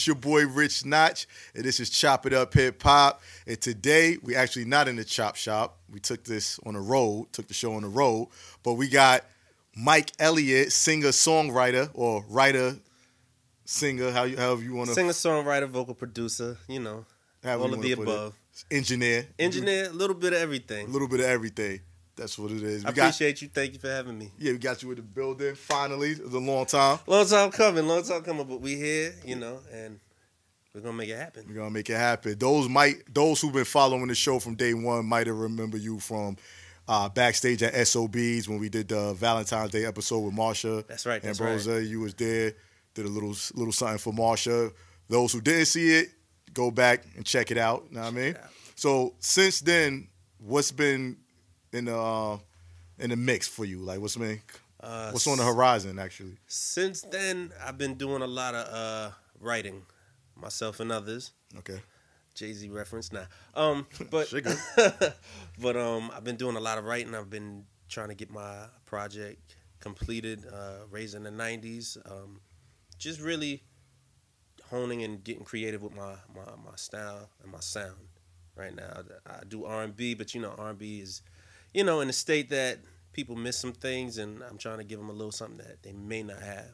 It's your boy Rich Notch, and this is Chop It Up Hip Hop. And today we actually not in the chop shop. We took this on the road, took the show on the road, but we got Mike Elliott, singer songwriter or writer singer, how you however you want to singer songwriter, vocal producer, you know, all of the above. Engineer, engineer, a little bit of everything, a little bit of everything. That's what it is. We I appreciate got, you. Thank you for having me. Yeah, we got you in the building. Finally, it was a long time. Long time coming. Long time coming. But we here, you know, and we're gonna make it happen. We're gonna make it happen. Those might those who've been following the show from day one might have remember you from uh, backstage at SOBs when we did the Valentine's Day episode with Marsha. That's right. That's Ambrosius. Right. You was there. Did a little little something for Marsha. Those who didn't see it, go back and check it out. You know what I mean? So since then, what's been in the uh, in the mix for you? Like what's been uh, what's on the horizon actually? Since then, I've been doing a lot of uh, writing, myself and others. Okay. Jay Z reference now. Um, but but um, I've been doing a lot of writing. I've been trying to get my project completed, uh, raising the '90s. Um, just really honing and getting creative with my, my my style and my sound. Right now, I do R and B, but you know, R and B is, you know, in a state that people miss some things, and I'm trying to give them a little something that they may not have.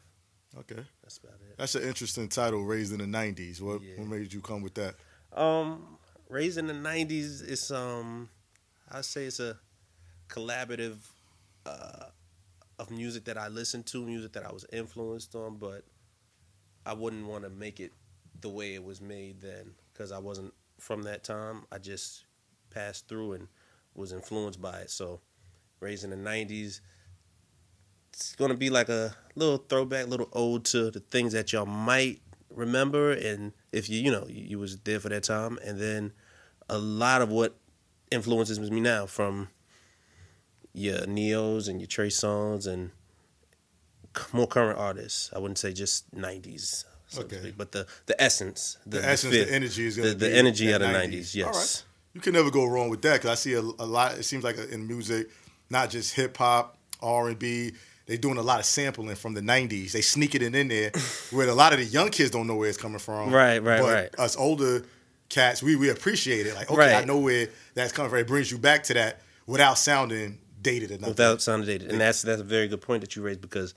Okay, that's about it. That's an interesting title, "Raised in the '90s." What yeah. what made you come with that? Um, "Raised in the '90s" is um, I say it's a collaborative uh, of music that I listened to, music that I was influenced on, but I wouldn't want to make it the way it was made then because I wasn't from that time. I just passed through and was influenced by it. So, raised in the '90s, it's gonna be like a little throwback, little ode to the things that y'all might remember, and if you you know you, you was there for that time, and then a lot of what influences me now from your Ne-Yos and your Trey Songz and more current artists. I wouldn't say just '90s. So okay. But the the essence, the, the essence, the, the, energy is the, the energy of the '90s. Yes. You can never go wrong with that because I see a, a, lot. It seems like in music, not just hip hop, R and B. They're doing a lot of sampling from the '90s. They sneak it in, in there, where a lot of the young kids don't know where it's coming from. Right, right, but right. Us older cats, we we appreciate it. Like, okay, right. I know where that's coming from. It brings you back to that without sounding dated enough. Without sounding dated, and that's that's a very good point that you raised because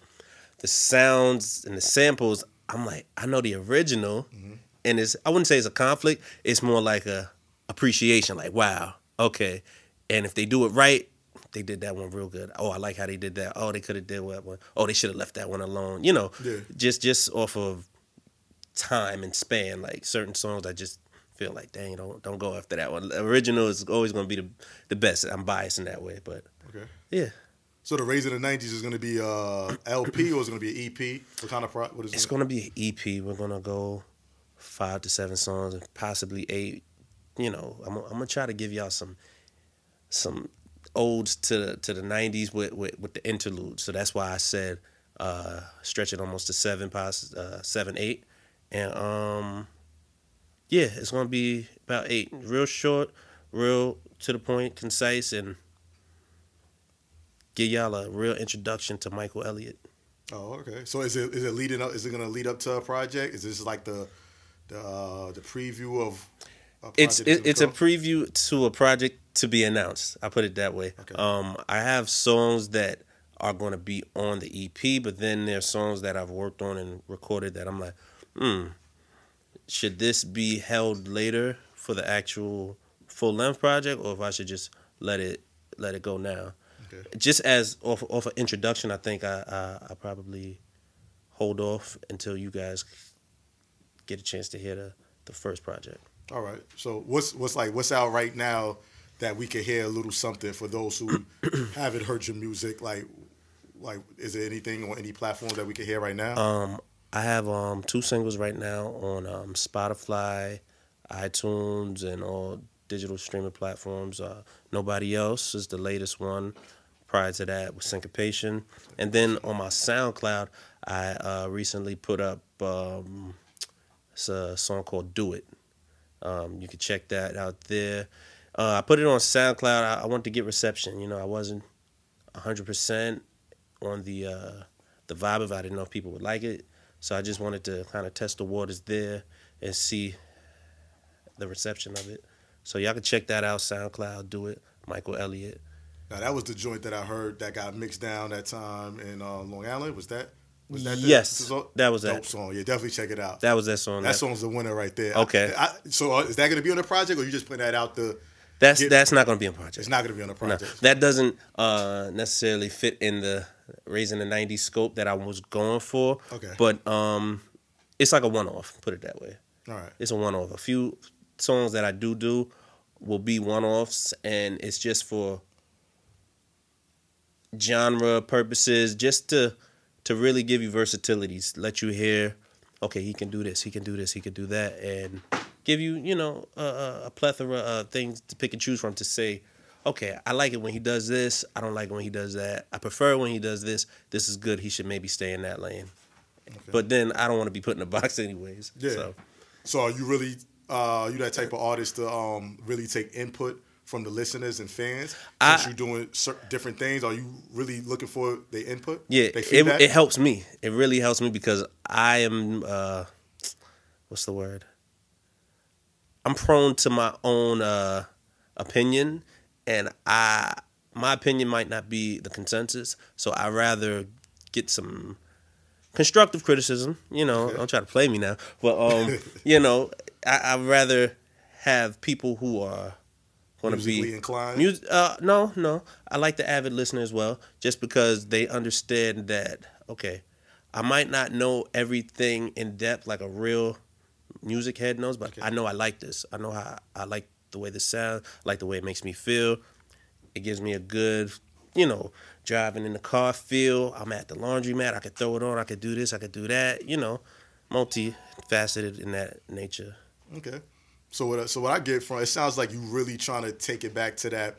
the sounds and the samples, I'm like, I know the original, mm-hmm. and it's I wouldn't say it's a conflict. It's more like a appreciation. Like, wow, okay, and if they do it right, they did that one real good. Oh, I like how they did that. Oh, they could have did that one. Oh, they should have left that one alone. You know, yeah. just just off of time and span. Like certain songs, I just feel like, dang, don't don't go after that one. The original is always going to be the the best. I'm biased in that way, but okay, yeah. So the Raising the '90s is going to be uh, LP or is it going to be an EP? What kind of pro- what is It's going to be an EP. We're going to go five to seven songs, possibly eight. You know, I'm, I'm gonna try to give y'all some some odes to the, to the '90s with, with with the interludes. So that's why I said uh, stretch it almost to seven, past uh, seven, eight, and um, yeah, it's gonna be about eight. Real short, real to the point, concise, and give y'all a real introduction to Michael Elliott. Oh, okay. So is it is it leading up? Is it to lead up to a project? Is this like the the uh, the preview of? It's it, it's a preview to a project to be announced. I put it that way. Okay. Um, I have songs that are going to be on the EP, but then there's songs that I've worked on and recorded that I'm like, hmm, should this be held later for the actual full length project, or if I should just let it let it go now? Okay. Just as off off an introduction, I think I, I I probably hold off until you guys get a chance to hear the the first project. All right. So what's what's like what's out right now that we could hear a little something for those who haven't heard your music? Like like is there anything on any platforms that we can hear right now? Um, I have um two singles right now on um Spotify, iTunes, and all digital streaming platforms. Uh, Nobody else is the latest one prior to that was Syncopation. And then on my SoundCloud, I uh, recently put up um, it's a song called Do It. Um, you can check that out there. Uh, I put it on SoundCloud. I, I wanted to get reception. You know, I wasn't 100% on the uh, the vibe of it. I didn't know if people would like it. So I just wanted to kind of test the waters there. and see the reception of it. So y'all can check that out. SoundCloud, do it. Michael Elliott. Now that was the joint that I heard that got mixed down that time in uh, Long Island. Was that? Was that Yes, the that was that. song. Yeah, definitely check it out. That was that song. That That, song's the winner right there. Okay. I, I, so uh, is that going to be on the project, or you just putting that out the? that's get- that's not going to be a project. It's not going to be on the No, project. that doesn't uh, necessarily fit in the raising the '90s scope that I was going for. Okay. But um, it's like a one-off. Put it that way. All right. It's a one-off. A few songs that I do do will be one-offs, and it's just for genre purposes, just to to really give you versatilities, let you hear, okay, he can do this, he can do this, he can do that, and give you, you know, a, a, plethora of things to pick and choose from to say, okay, I like it when he does this, I don't like it when he does that, I prefer when he does this, this is good, he should maybe stay in that lane. But then I don't want to be put in a box anyways. Yeah. So. So are you really uh, you that type of artist to um, really take input from the listeners and fans? I- Since you're doing different things, are you really looking for the input? Yeah, it, it helps me. It really helps me because I am, uh, what's the word? I'm prone to my own uh, opinion, and I my opinion might not be the consensus. So I rather get some constructive criticism. You know, don't try to play me now, but um, you know, I, I'd rather have people who are going to be inclined? Mus- uh, no, no. I like the avid listener as well, just because they understand that. Okay, I might not know everything in depth like a real music head knows, but Okay. I know I like this. I know how I like the way this sounds. I like the way it makes me feel. It gives me a good, you know, driving in the car feel. I'm at the laundromat. I could throw it on. I could do this. I could do that. You know, multifaceted in that nature. Okay. So what so what I get from it sounds like you really trying to take it back to that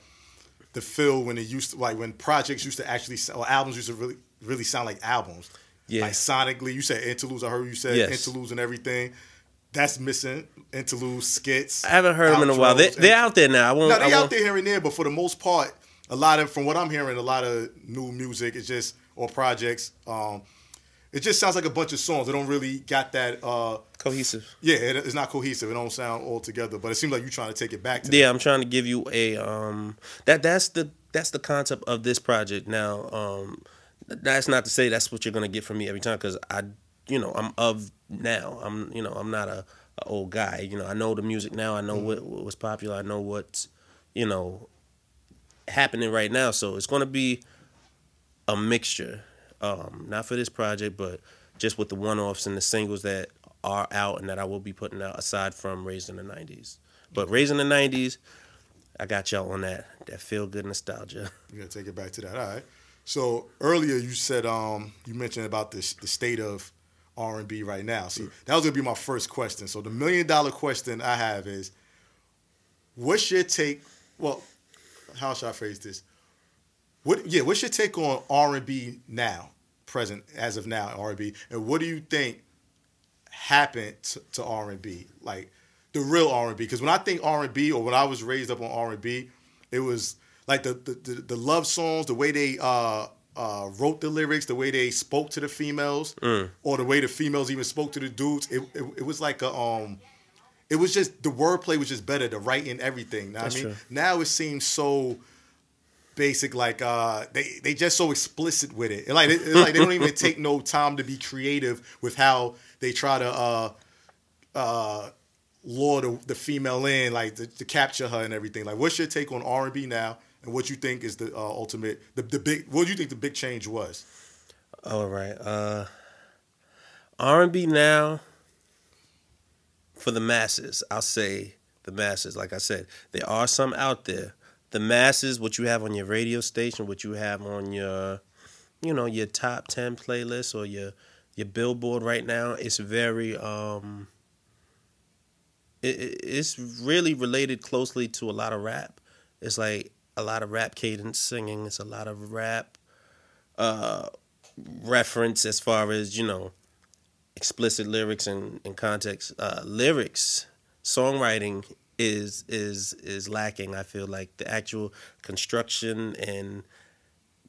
the feel when it used to like when projects used to actually or albums used to really really sound like albums. Yeah. Like sonically, you said interludes. I heard you said Yes. interludes and everything. That's missing interludes, skits. I haven't heard them in a while. They, they're out there now. I won't. No, they out there here and there, but for the most part, a lot of from what I'm hearing, a lot of new music is just or projects. Um, it just sounds like a bunch of songs. They don't really got that. Uh, cohesive. yeah, it, it's not cohesive. It don't sound all together. But it seems like you're trying to take it back to. Yeah, I'm trying to give you a um that that's the that's the concept of this project. Now, um that's not to say that's what you're gonna get from me every time because I, you know, I'm of now. I'm you know I'm not a, a old guy. You know, I know the music now. I know what was popular. I know what's you know happening right now. So it's gonna be a mixture. Um, not for this project, but just with the one-offs and the singles that are out and that I will be putting out aside from Raised in the '90s. But Raised in the '90s, I got y'all on that that feel good nostalgia. You gotta take it back to that. All right. So earlier you said um you mentioned about this the state of R and B right now. See, that was gonna be my first question. So the million dollar question I have is, what's your take? Well, how should I phrase this? What yeah, what's your take on R and B now, present as of now R and B, and what do you think happened to, to R and B, like the real R and B? Because when I think R and B, or when I was raised up on R and B, it was like the the, the the love songs, the way they uh, uh, wrote the lyrics, the way they spoke to the females, or the way the females even spoke to the dudes. It it, it was like a um. It was just the wordplay was just better, the writing, everything. Know what That's I mean, true. now it seems so basic. Like uh, they they just so explicit with it. Like it, like they don't even take no time to be creative with how they try to uh, uh, lure the, the female in, like to, to capture her and everything. Like, what's your take on R and B now, and what you think is the uh, ultimate, the, the big, what do you think the big change was? All right, uh, R and B now for the masses. I'll say the masses. Like I said, there are some out there. The masses, what you have on your radio station, what you have on your, you know, your top ten playlist or your your Billboard right now, it's very um. It, it- it's really related closely to a lot of rap. It's like a lot of rap cadence singing. It's a lot of rap uh, reference as far as you know explicit lyrics and, and context. Uh, lyrics, songwriting is is is lacking. I feel like the actual construction and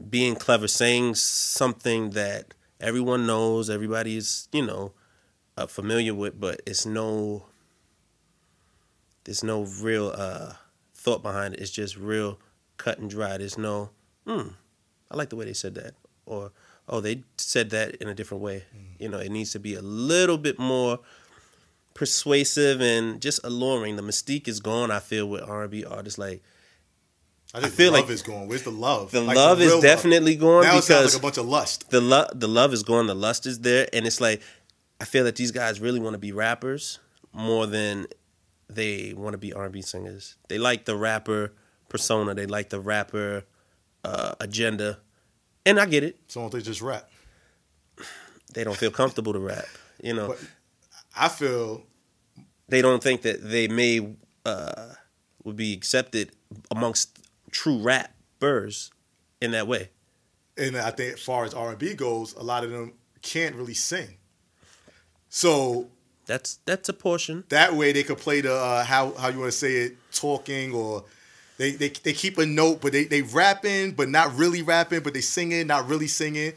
being clever, saying something that everyone knows, everybody is you know uh, familiar with, but it's no there's no real uh, thought behind it. It's just real cut and dry. There's no, hmm, I like the way they said that, or oh, they said that in a different way. You know, it needs to be a little bit more persuasive and just alluring. The mystique is gone. I feel with R and B artists like. I think feel the love like is gone. Where's the love? The Like, love is real definitely gone Now because like a bunch of lust. the love the love is gone, the lust is there, and it's like I feel that these guys really want to be rappers more than they want to be R and B singers. They like the rapper persona, they like the rapper uh, agenda, and I get it. So they just rap. They don't feel comfortable to rap. You know, But I feel they don't think that they may uh, would be accepted amongst true rappers in that way. and I think as far as R and B goes, a lot of them can't really sing. So That's that's a portion. that way they could play the uh, how how you want to say it, talking or they, they they keep a note, but they they rapping, but not really rapping, but they singing, not really singing.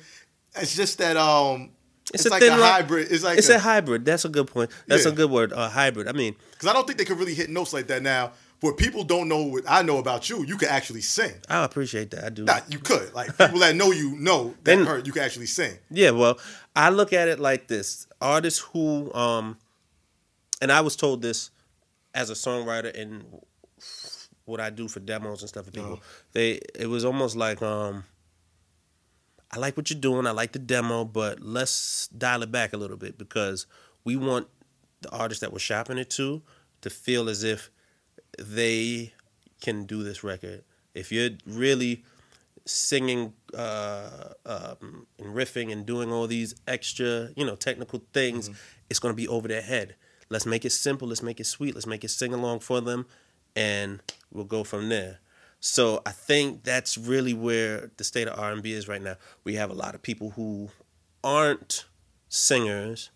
It's just that um, it's, It's a like a line. hybrid. It's like It's a hybrid. That's a good point. That's Yeah. a good word. A hybrid. I mean, because I don't think they could really hit notes like that now. What people don't know, what I know about you, you can actually sing. I appreciate that. I do. Nah, you could like people that know you know that Then- heard you can actually sing. Yeah, well, I look at it like this: artists who, um, and I was told this as a songwriter and what I do for demos and stuff for people. They, it was almost like, um, I like what you're doing. I like the demo, but let's dial it back a little bit because we want the artists that we're shopping it to to feel as if they can do this record. If you're really singing uh, um, and riffing and doing all these extra, you know, technical things, it's going to be over their head. Let's make it simple. Let's make it sweet. Let's make it sing along for them, and we'll go from there. So I think that's really where the state of R and B is right now. We have a lot of people who aren't singers,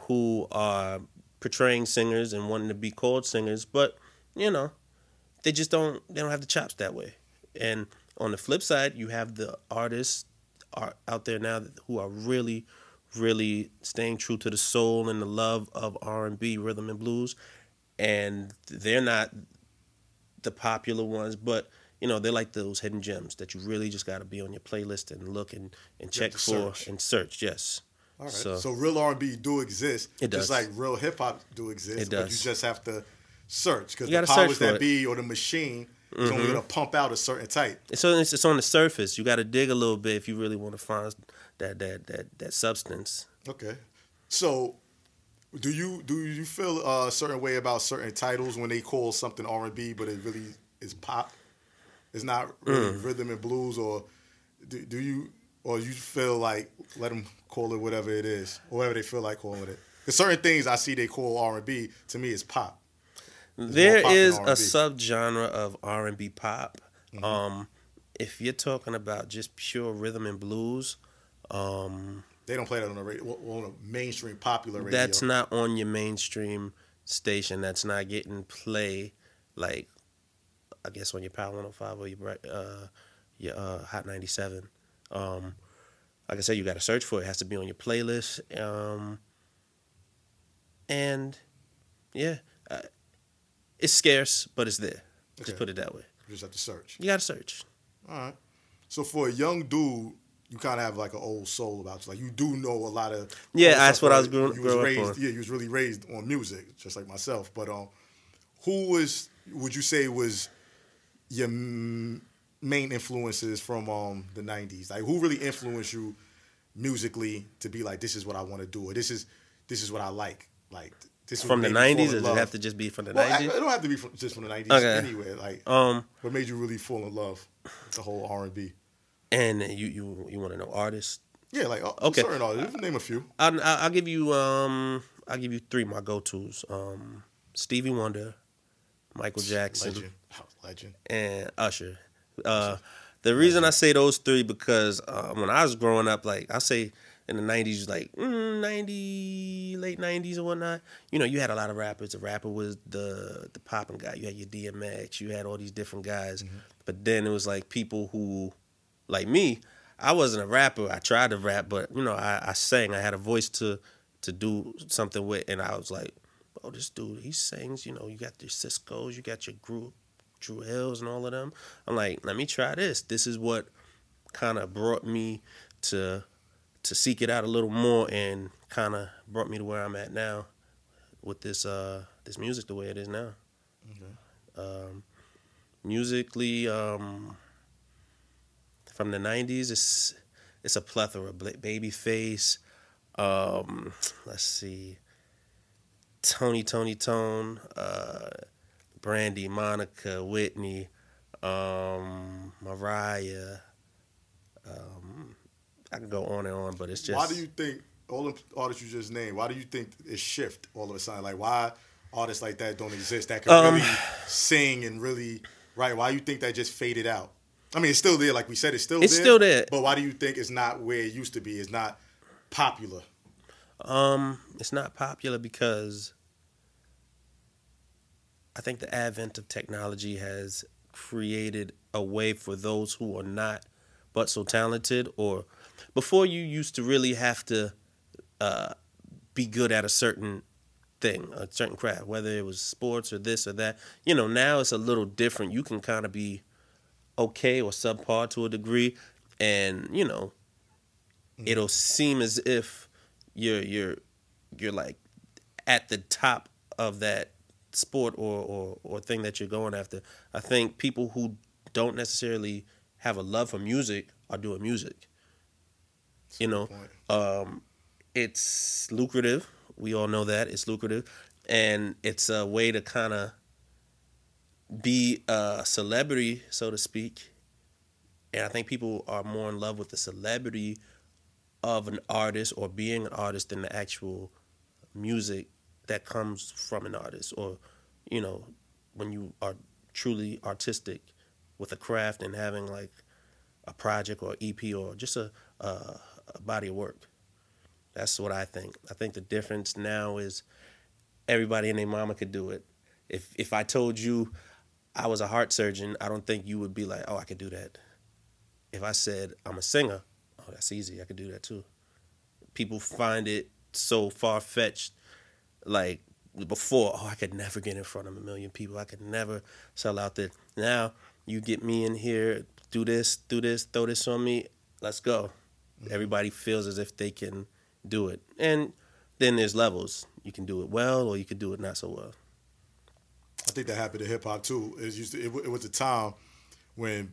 who are portraying singers and wanting to be called singers, but you know, they just don't they don't have the chops that way. And on the flip side, you have the artists are out there now who are really, really staying true to the soul and the love of R and B, rhythm and blues, and they're not the popular ones, but you know they're like those hidden gems that you really just got to be on your playlist and look and, and check for search. and search. Yes. All right. So- So, real R and B do exist. It does. Just like real hip hop do exist. It does. But you just have to search because the powers that it. be or the machine is only mm-hmm. gonna pump out a certain type. So it's, it's on the surface. You got to dig a little bit if you really want to find that that that that substance. Okay. So do you do you feel a certain way about certain titles when they call something R and B, but it really is pop? It's not really Mm. rhythm and blues, or do, do you or you feel like let them call it whatever it is, or whatever they feel like calling it? Because certain things I see they call R and B to me is pop. There pop is a subgenre of R and B pop. Mm-hmm. Um, if you're talking about just pure rhythm and blues, um, They don't play that on the radio, on a mainstream popular radio. that's not on your mainstream station. That's not getting play like I guess on your Power 105 or your uh, your uh, Hot 97. Um, like I said, you got to search for it. It has to be on your playlist. Um, and yeah, uh, it's scarce, but it's there. Just put it that way. You just have to search. You got to search. All right. So for a young dude, you kind of have like an old soul about you. Like you do know a lot of. Yeah, that's what I was growing- You up raised, on. Yeah, you was really raised on music, just like myself. But um, who was would you say was your main influences from um the '90s? Like who really influenced you musically to be like, this is what I want to do, or this is this is what I like. Like this From the made me fall 90s, or does it have to just be from the Well, 90s? it don't have to be from, just from the '90s. Okay. Anywhere, like Um, what made you really fall in love with the whole R and you you you want to know artists? Yeah, like uh, Okay. certain artists. Name a few. I'll, I'll I'll give you um I'll give you three my go tos. Um, Stevie Wonder, Michael Jackson, Legend. Legend. and Usher. Uh, the reason I say those three because uh, when I was growing up, like I say in the nineties, like mm, ninety late nineties or whatnot, you know, you had a lot of rappers. The rapper was the the popping guy. You had your DMX. You had all these different guys. But then it was like people who, like me, I wasn't a rapper. I tried to rap, but you know, I, I sang. I had a voice to to do something with, and I was like, oh, this dude, he sings. You know, you got your Sisqos, you got your group, Dru Hills, and all of them. I'm like, let me try this. This is what kind of brought me to to seek it out a little more and kind of brought me to where I'm at now with this uh this music the way it is now. Okay. Um, musically, um, from the '90s, it's it's a plethora. Babyface, um, let's see, Tony, Toni, Toné, uh, Brandy, Monica, Whitney, um, Mariah. Um, I can go on and on, but it's just why do you think all the artists you just named? Why do you think it shift all of a sudden? Like why artists like that don't exist that can Um, really sing and really right? Why do you think that just faded out? I mean, it's still there. Like we said, it's still It's there. still there. But why do you think it's not where it used to be? It's not popular. Um, it's not popular because I think the advent of technology has created a way for those who are not but so talented or before you used to really have to uh, be good at a certain thing, a certain craft, whether it was sports or this or that. You know, now it's a little different. You can kind of be okay or subpar to a degree, and you know, it'll seem as if you're you're you're like at the top of that sport or, or or thing that you're going after. I think people who don't necessarily have a love for music are doing music. You know, um, it's lucrative. We all know that it's lucrative, and it's a way to kind of be a celebrity, so to speak. And I think people are more in love with the celebrity of an artist or being an artist than the actual music that comes from an artist or you know when you are truly artistic with a craft and having like a project or EP or just a, a, a body of work. That's what I think. I think the difference now is everybody and their mama could do it. If if I told you I was a heart surgeon, I don't think you would be like, "Oh, I could do that." If I said I'm a singer, oh, that's easy. I could do that too. People find it so far fetched, like before. Oh, I could never get in front of a million people. I could never sell out there. Now you get me in here, do this, do this, throw this on me. Let's go. Mm-hmm. Everybody feels as if they can do it, and then there's levels. You can do it well, or you can do it not so well. I think that happened to hip hop too. It used to, it, it was a time when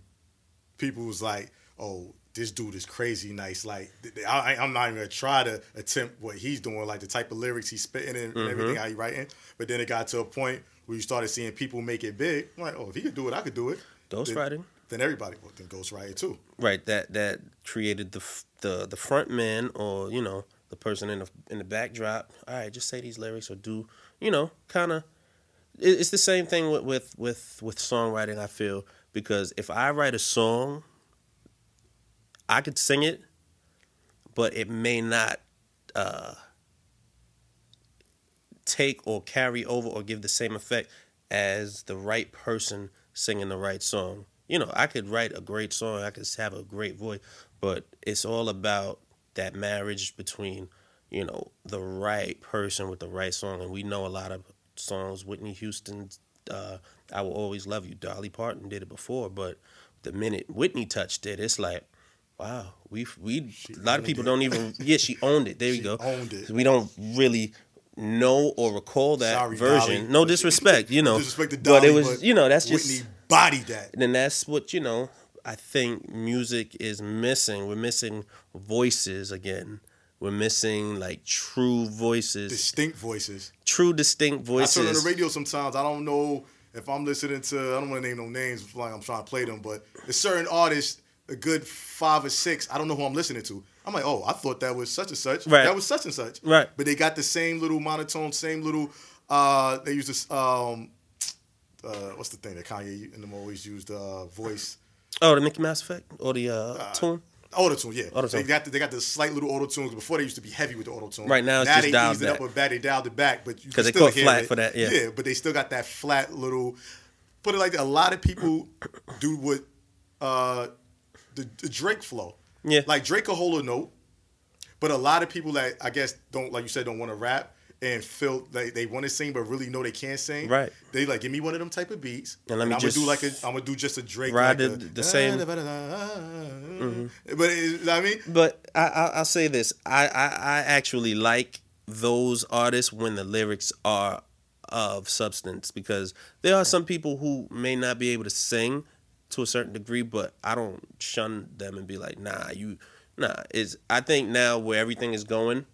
people was like, "Oh, this dude is crazy nice." Like I, I'm not even gonna try to attempt what he's doing, like the type of lyrics he's spitting and, and everything how he writing. But then it got to a point where you started seeing people make it big. I'm like, "Oh, if he could do it, I could do it." Ghostwriting. Then, then everybody, well, then ghostwriting too. Right, that that created the the the front man or you know the person in the in the backdrop. All right, just say these lyrics or do you know kind of. It's the same thing with, with with with songwriting. I feel because if I write a song, I could sing it, but it may not uh, take or carry over or give the same effect as the right person singing the right song. You know, I could write a great song, I could have a great voice, but it's all about that marriage between, you know, the right person with the right song. And we know a lot of songs, Whitney Houston's uh, I Will Always Love You, Dolly Parton did it before, but the minute Whitney touched it, it's like, wow, we we a lot of people it. don't even yeah, she owned it. There you go. owned it. We don't really know or recall that Sorry, version. Dolly. No disrespect, you know. Disrespect to but Dolly, it was, you know, that's just Whitney bodied that. and that's what you know i think music is missing we're missing voices again we're missing like true voices Distinct voices. true distinct voices. I turn on the radio sometimes. I don't know if I'm listening to. I don't want to name no names. Like I'm trying to play them, but there's certain artists, a good five or six. I don't know who I'm listening to. I'm like, oh, I thought that was such and such. Right. That was such and such. Right. But they got the same little monotone, same little. uh They use this. um uh What's the thing that Kanye and them always used? Uh, voice. oh the mickey mouse effect or the uh, tune Auto tune, yeah. Auto-tune. They got the, they got the slight little auto tunes. Before they used to be heavy with the auto tune. Right now it's now just they dialed eased it up with back. They dialed it back, but you 'Cause can they still caught hear flat it. for that, yeah. yeah. But they still got that flat little. Put it like that, a lot of people do what uh, the, the Drake flow. Yeah. Like Drake will hold a note, but a lot of people that I guess don't like you said don't want to rap. And feel like they want to sing but really know they can't sing. Right. They like give me one of them type of beats, And let me I'm just gonna do like a I'm gonna do just a Drake ride like the- a, the same- mm-hmm. But it, you know what I mean, But I, I, I'll say this: I, I, I actually like those artists when the lyrics are of substance because there are some people who may not be able to sing to a certain degree, but I don't shun them and be like, nah, you, nah. Is I think now where everything is going,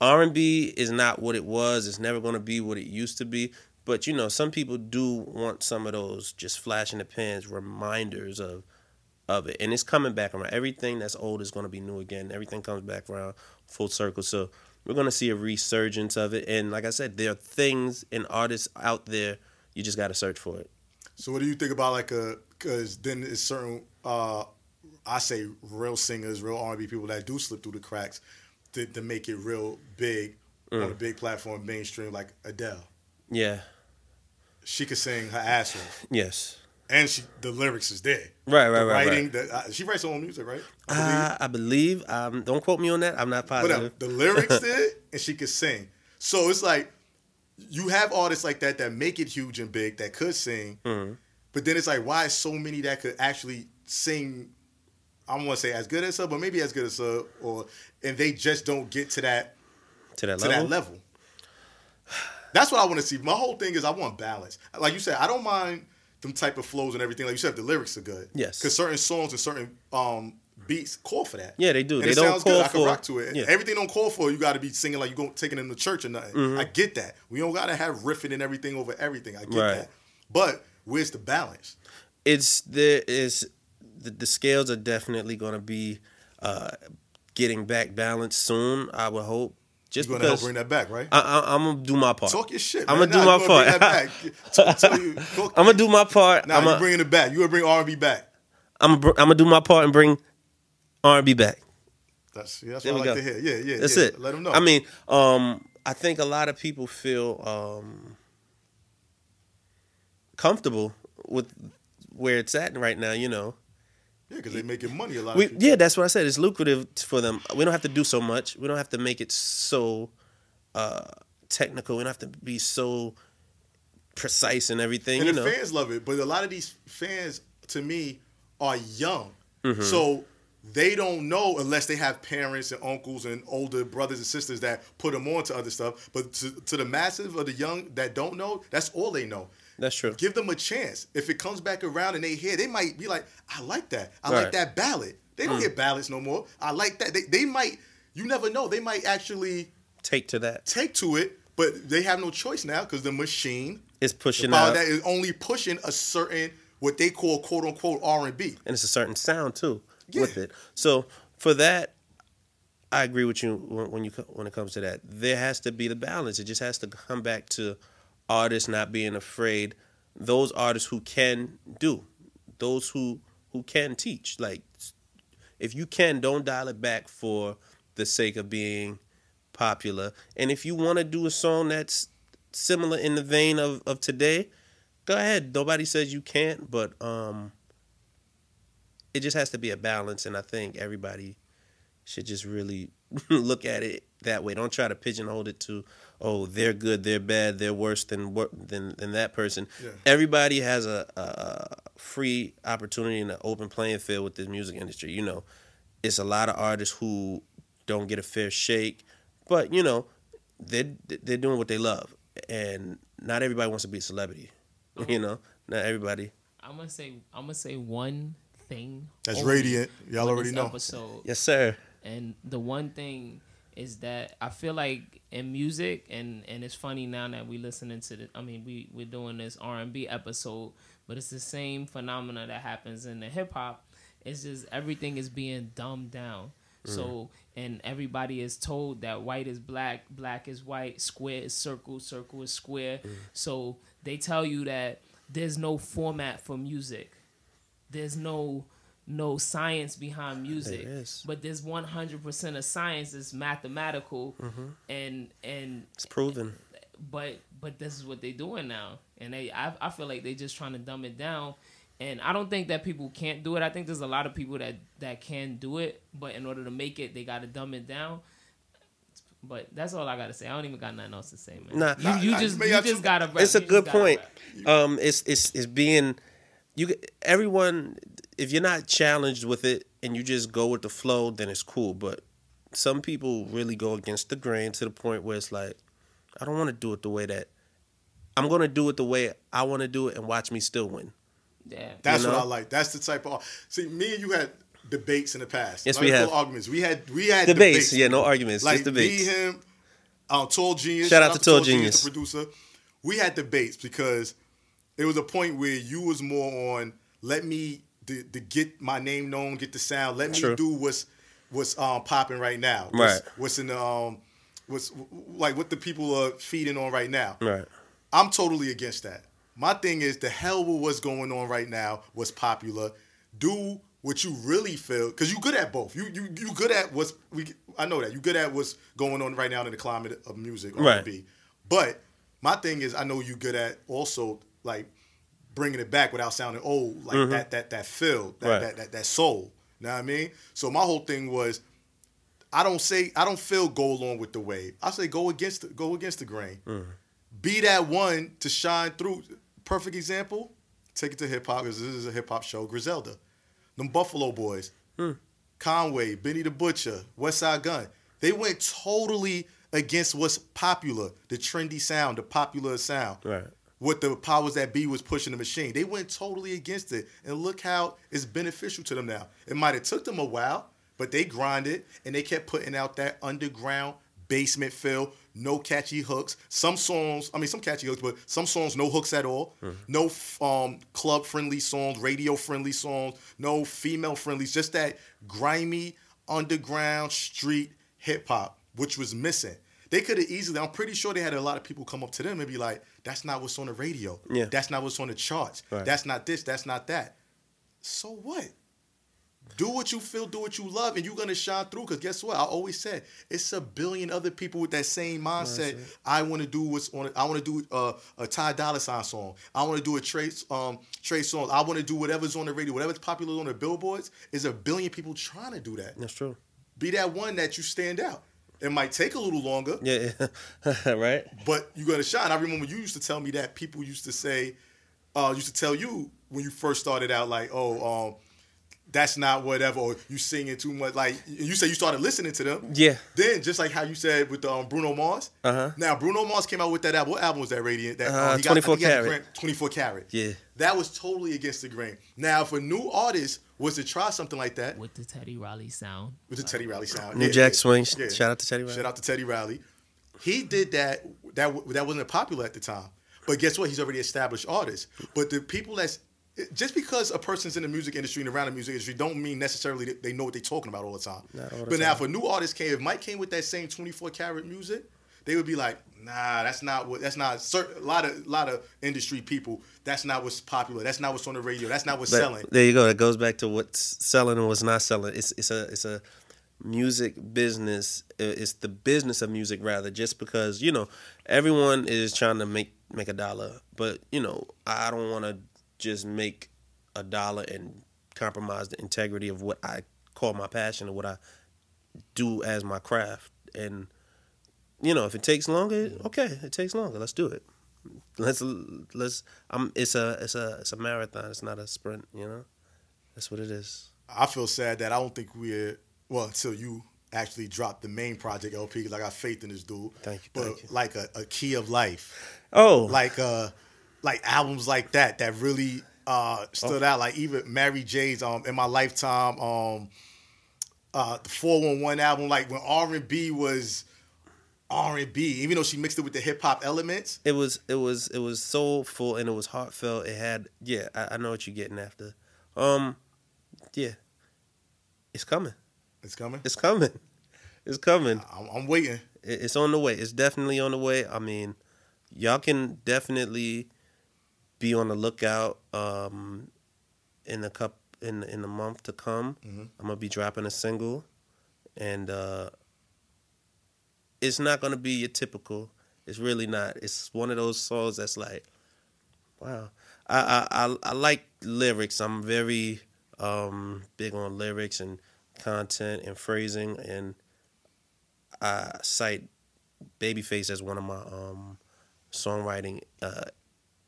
R and B is not what it was. It's never going to be what it used to be. But you know, some people do want some of those just flash in the pans reminders of of it, and it's coming back around. Everything that's old is going to be new again. Everything comes back around full circle. So we're going to see a resurgence of it. And like I said, there are things and artists out there. You just got to search for it. So what do you think about like a? Because then it's certain, uh, I say real singers, real R and B people that do slip through the cracks to, to make it real big Mm. on a big platform, mainstream, like Adele. Yeah. She could sing her ass off, Yes. and she the lyrics is there. Right. Right. The right. writing, right. the, uh, she writes her own music, right? I believe. Uh, I believe. Um, don't quote me on that. I'm not positive. Whatever. positive. The lyrics did, and she could sing. So it's like you have artists like that that make it huge and big that could sing, Mhm. but then it's like why so many that could actually sing? I don't want to say as good as her, but maybe as good as her, or and they just don't get to that To that to level. that level. That's what I want to see. My whole thing is I want balance. Like you said, I don't mind them type of flows and everything. Like you said, the lyrics are good. Yes. Because certain songs and certain um, beats call for that. Yeah, they do. And They it don't sounds call good. I can for- rock to it. yeah. Everything don't call for you got to be singing like you go taking them to church or nothing. Mm-hmm. I get that. We don't got to have riffing and everything over everything. I get Right. that. But where's the balance? it's there is the, the scales are definitely going to be uh, getting back balanced soon. I would hope. Just You're gonna help bring that back, right? I, I'm gonna do my part. Talk your shit. I'ma do Nah, my gonna bring part. that back. Tell- tell you- I'm gonna do my part. Nah, I'm you gonna bringing it back. You gonna bring R and B back. I'm gonna I'm gonna do my part and bring R&B back. That's yeah, that's There what I like go. to hear. Yeah, yeah. That's yeah. it. Let them know. I mean, um, I think a lot of people feel um, comfortable with where it's at right now. You know, yeah, because they're making money a lot. we yeah, that's what I said. It's lucrative for them. We don't have to do so much. We don't have to make it so uh, technical. We don't have to be so precise and everything. and you the know, fans love it. But a lot of these fans, to me, are young, Mm-hmm. so they don't know unless they have parents and uncles and older brothers and sisters that put them on to other stuff. But to, to the masses of the young that don't know, that's all they know. That's true. Give them a chance. If it comes back around and they hear, they might be like, "I like that. I Right. Mm. like that ballad." They don't get ballads no more. I like that. They, they might. You never know. They might actually Take to that. take to it, but they have no choice now because the machine is pushing out, that is only pushing a certain what they call quote unquote R and B. and it's a certain sound too Yeah. with it. So for that, I agree with you when, when you when it comes to that. There has to be the balance. It just has to come back to artists not being afraid. Those artists who can do, those who who can teach. Like if you can, don't dial it back for the sake of being popular. And if you want to do a song that's similar in the vein of, of today, go ahead. Nobody says you can't, but um it just has to be a balance and I think everybody should just really look at it that way. Don't try to pigeonhole it to oh, they're good, they're bad, they're worse than wor- than than that person. Yeah. Everybody has a, a, a free opportunity and an open playing field with this music industry. You know, it's a lot of artists who don't get a fair shake, but you know, they they're doing what they love, and not everybody wants to be a celebrity. You know, not everybody. I'm gonna say I'm gonna say one thing. That's radiant. Y'all already this know. Episode, Yes, sir. and the one thing is that I feel like in music, and and it's funny now that we listening to the. I mean, we we're doing this R and B episode, but it's the same phenomena that happens in the hip hop. It's just everything is being dumbed down. Mm. So and everybody is told that white is black, black is white, square is circle, circle is square. Mm. So they tell you that there's no format for music. There's no no science behind music. is. But there's 100% of science is mathematical and and It's proven. but but this is what they're doing now and they I, I feel like they're just trying to dumb it down and i don't think that people can't do it i think there's a lot of people that that can do it but in order to make it they got to dumb it down But that's all I gotta say. I don't even got nothing else to say, man. Nah. you, just you y'all just gotta. Rap. it's a You good point. Um, it's it's it's being you. Everyone, if you're not challenged with it and you just go with the flow, then it's cool. But some people really go against the grain to the point where it's like, I don't want to do it the way that I'm going to do it the way I want to do it, and watch me still win. Yeah. That's You what? I like. That's the type of see. Me and you had debates in the past. Yes, Not we even have. arguments. We had we had Debates, debates. yeah, no arguments, Like just debates. me, him, um, Tall Genius. Shout out to Tall Genius. the producer. We had debates because it was a point where you was more on let me to, to get my name known, get the sound. Let me do what's what's um popping right now. What's, Right. What's in the um what's like what the people are feeding on right now. Right. I'm totally against that. My thing is the hell with what's going on right now, what's popular. Do what you really feel, because you're good at both. You you you good at what's we. I know that you good at what's going on right now in the climate of music, Right. R&B. But my thing is, I know you good at also like bringing it back without sounding old, like that that that feel, that, Mm-hmm. Right. that that that soul. You know what I mean? So my whole thing was, I don't say I don't feel go along with the wave. I say go against the, go against the grain Mm-hmm. be that one to shine through. Perfect example. Take it to hip hop because this is a hip hop show. Griselda, them Buffalo Boys, Hmm. Conway, Benny the Butcher, Westside Gunn. They went totally against what's popular, the trendy sound, the popular sound. Right. What the powers that be was pushing the machine. They went totally against it, and look how it's beneficial to them now. It might have took them a while, but they grinded and they kept putting out that underground basement feel, no catchy hooks. Some songs, I mean, some catchy hooks, but some songs no hooks at all. No f- um, club friendly songs, radio friendly songs, no female friendly. Just that grimy underground street hip hop, which was missing. They could have easily. I'm pretty sure they had a lot of people come up to them and be like, "That's not what's on the radio. Yeah. That's not what's on the charts. Right. That's not this. That's not that." So what? Do what you feel, do what you love, and you're gonna shine through. Cause guess what? I always said it's a billion other people with that same mindset. I want to do what's on. I want to do uh, a Ty Dolla Sign song. I want to do a Trace um Trey song. I want to do whatever's on the radio, whatever's popular on the billboards. Is a billion people trying to do that. That's true. Be that one that you stand out. It might take a little longer, Yeah. right. but you're gonna shine. I remember you used to tell me that people used to say, uh, used to tell you when you first started out, like, oh, um, that's not whatever, or you singing too much. Like you said, you started listening to them. Yeah. Then just like how you said with um, Bruno Mars. Uh-huh. Now Bruno Mars came out with that album. What album was that? Radiant. That Uh, um, he 24 I got the Karat. Gram- 24 Carat. Yeah. That was totally against the grain. Now, if a new artist was to try something like that With the Teddy Riley sound. with the Teddy Riley sound, New yeah, Jack yeah, Swing. yeah. Shout out to Teddy Riley. Shout out to Teddy Riley. He did that. That that wasn't popular at the time. But guess what? He's already established artist. But the people that's just because a person's in the music industry and around the music industry don't mean necessarily that they know what they're talking about all the time. All the but now, if a new artist came, if Mike came with that same 24 karat music, they would be like, Nah, that's not what. That's not certain. A lot of lot of industry people. That's not what's popular. That's not what's on the radio. That's not what's But selling. There you go. It goes back to what's selling and what's not selling. It's it's a it's a music business. It's the business of music rather. Just because you know everyone is trying to make make a dollar, but you know I don't want to just make a dollar and compromise the integrity of what I call my passion and what I do as my craft. And you know if it takes longer, okay, it takes longer. Let's do it. Let's let's. Um, it's a it's a it's a marathon. It's not a sprint. You know, that's what it is. I feel sad that I don't think we're well until you actually dropped the main project LP because I got faith in this dude. Thank you, But thank you. like a, a key of life, Oh, like uh, like albums like that that really uh stood out. Like even Mary J's um in my lifetime um uh the four one one album like when R and B was R and B even though she mixed it with the hip hop elements. it was it was it was soulful and it was heartfelt. It had yeah. I, I know what you're getting after. Um, yeah, it's coming. It's coming. It's coming. It's coming. I'm, I'm waiting. It- It's on the way. It's definitely on the way. I mean, y'all can definitely be on the lookout. Um, in the cup in in the month to come, Mhm. I'm gonna be dropping a single, and uh, it's not gonna be your typical. It's really not. It's one of those songs that's like, wow. I I I, I like lyrics. I'm very um, big on lyrics and content and phrasing and I cite Babyface as one of my um, songwriting uh,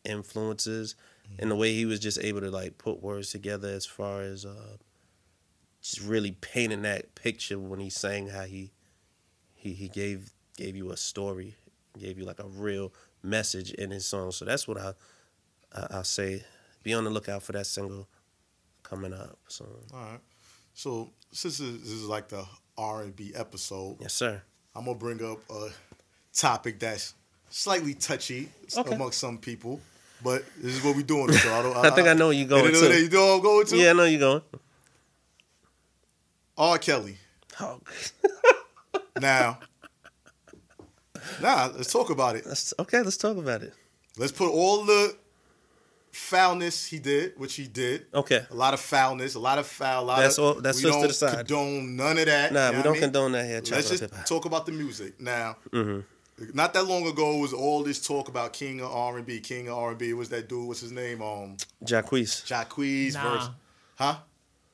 influences, and the way he was just able to like put words together as far as uh, just really painting that picture when he sang how he he he gave gave you a story, gave you like a real message in his song. So that's what I, I I'll say. Be on the lookout for that single coming up. So All right. So since this is, this is like the R and B episode, yes, sir. I'm gonna bring up a topic that's slightly touchy Okay. amongst some people, but this is what we're doing. So I, don't, I think I know where you're going You to. you know I'm going to? Yeah, I know you're going. R. Kelly. Oh, Now, nah, let's talk about it. let's, okay, let's talk about it. Let's put all the foulness he did, which he did. Okay. A lot of foulness, a lot of foul. A lot That's of, all- that's switched to the side. condone none of that. Nah, you we don't I mean? condone that here. Let's just talk about the music now. Mm-hmm. Not that long ago was all this talk about King of R and B, King of R and B. It was that dude? What's his name? Um, Jacquees. Jacquees Nah. versus, huh?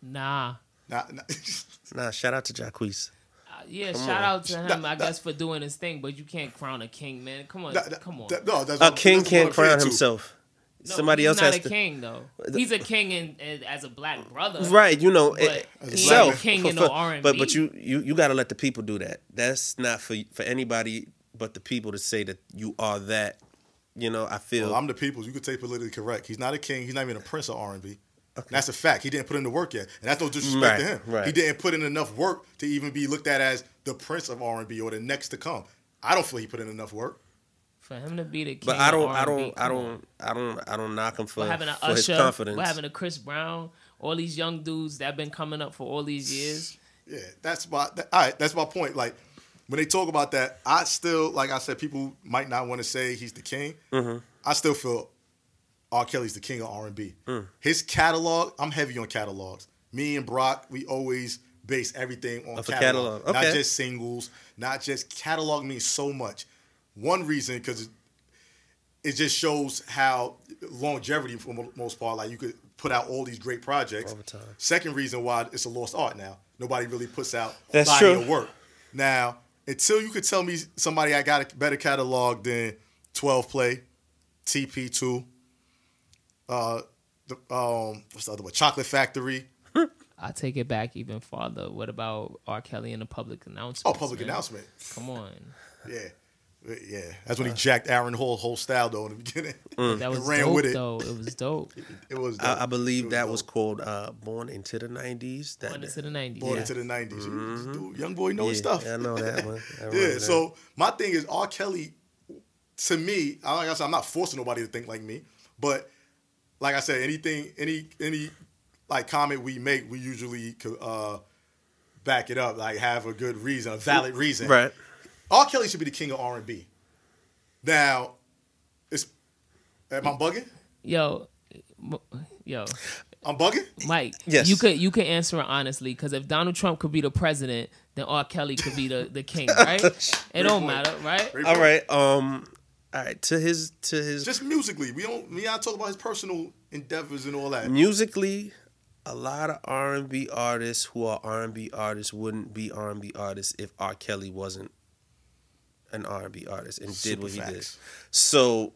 Nah. Nah, nah. Nah, shout out to Jacquees. Uh, yeah, Come shout on. out to him, Nah, I nah. guess, for doing his thing, but you can't crown a king, man. Come on, Nah, nah, come on. that- no, that's A what- king that's can't I'm crown saying, too. himself. No, Somebody he's else not has a to. king though. He's a king in, in as a black brother, Right, you know, But it, he ain't self. king for- in no R&B. But but you you you got to let the people do that. That's not for for anybody but the people to say that you are that. You know, I feel Well, I'm the people's. You could say politically correct. He's not a king. He's not even a prince of R and B. Okay. That's a fact. He didn't put in the work yet, and that's no disrespect to him. right. He didn't put in enough work to even be looked at as the prince of R and B or the next to come. I don't feel he put in enough work. for him to be the king. But I don't, I R&B, don't, I don't, I don't, I don't knock him for, What happened to for his Usher? confidence. What happened to Chris Brown? All these young dudes that have been coming up for all these years. Yeah, that's my. That, all right, that's my point. Like when they talk about that, I still, like I said, people might not want to say he's the king. Mm-hmm. I still feel R. Kelly's the king of R and B. Mm. His catalog, I'm heavy on catalogs. Me and Brock, we always base everything on catalog, catalog. not just singles, not just catalog means so much. One reason because it, it just shows how longevity for the most part, like you could put out all these great projects. All the time. Second reason why it's a lost art now. Nobody really puts out That's body true. of work. Now, until you could tell me somebody I got a better catalog than 12 Play, TP2, uh, the, um, what's the other one? Chocolate Factory. I take it back even farther. What about R. Kelly and the public announcement? Oh, public announcement. Come on, Yeah. Yeah. That's when he jacked Aaron Hall whole style though in the beginning. that was ran dope with it. though. It was dope. It was. I, I dope. It believe that dope. was called uh, "Born into the '90s." That Born into the nineties. born Yeah. into the 90s. Dude, young boy know his Mm-hmm. Yeah, stuff. I know that one. Yeah, that. so my thing is R. Kelly. To me, I- like I said, I'm not forcing nobody to think like me, but like I said, anything, any, any, like comment we make, we usually could uh, back it up, like have a good reason, a valid reason. right. R. Kelly should be the king of R and B. Now, it's am I bugging? Yo, yo, I'm bugging. Mike. Yes. You could you could answer it honestly because if Donald Trump could be the president, then R. Kelly could be the, the king, right? it don't point. matter, right? Great All point. right. Um. All right. To his to his Just musically, we don't. We not talk about his personal endeavors and all that. musically, a lot of R and B artists who are R and B artists wouldn't be R and B artists if R. Kelly wasn't an R and B artist and did Super what he did. So,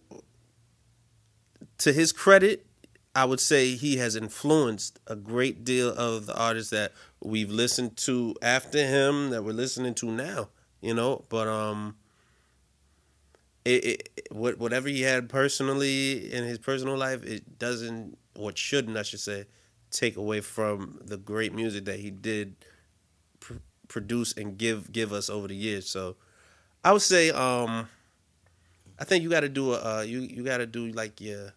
to his credit, I would say he has influenced a great deal of the artists that we've listened to after him that we're listening to now. You know, but um, it, it whatever he had personally in his personal life, it doesn't or shouldn't, I should say, take away from the great music that he did pr- produce and give give us over the years. So, I would say, um, I think you got to do a uh, you you got to do like your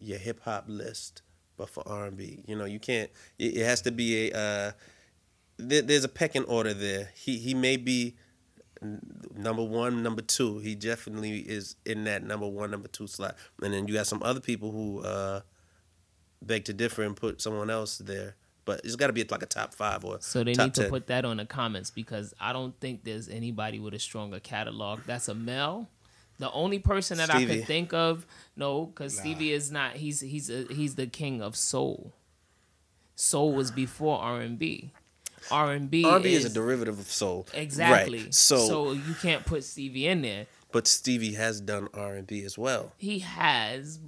your hip hop list, but for R and B. You know, you can't. It, it has to be a. Uh, there, there's a pecking order there. He he may be number one, number two. He definitely is in that number one, number two slot. And then you got some other people who uh, beg to differ and put someone else there. But it's got to be like a top five or So they top need to 10. put that on the comments because I don't think there's anybody with a stronger catalog. That's a male. The only person that I Stevie. could think of, no, because Nah. Stevie is not. He's he's a, he's the king of soul. Soul was before R and B. R and B. R&B is a derivative of soul. exactly. Right. So, so you can't put Stevie in there. but Stevie has done R&B as well. He has,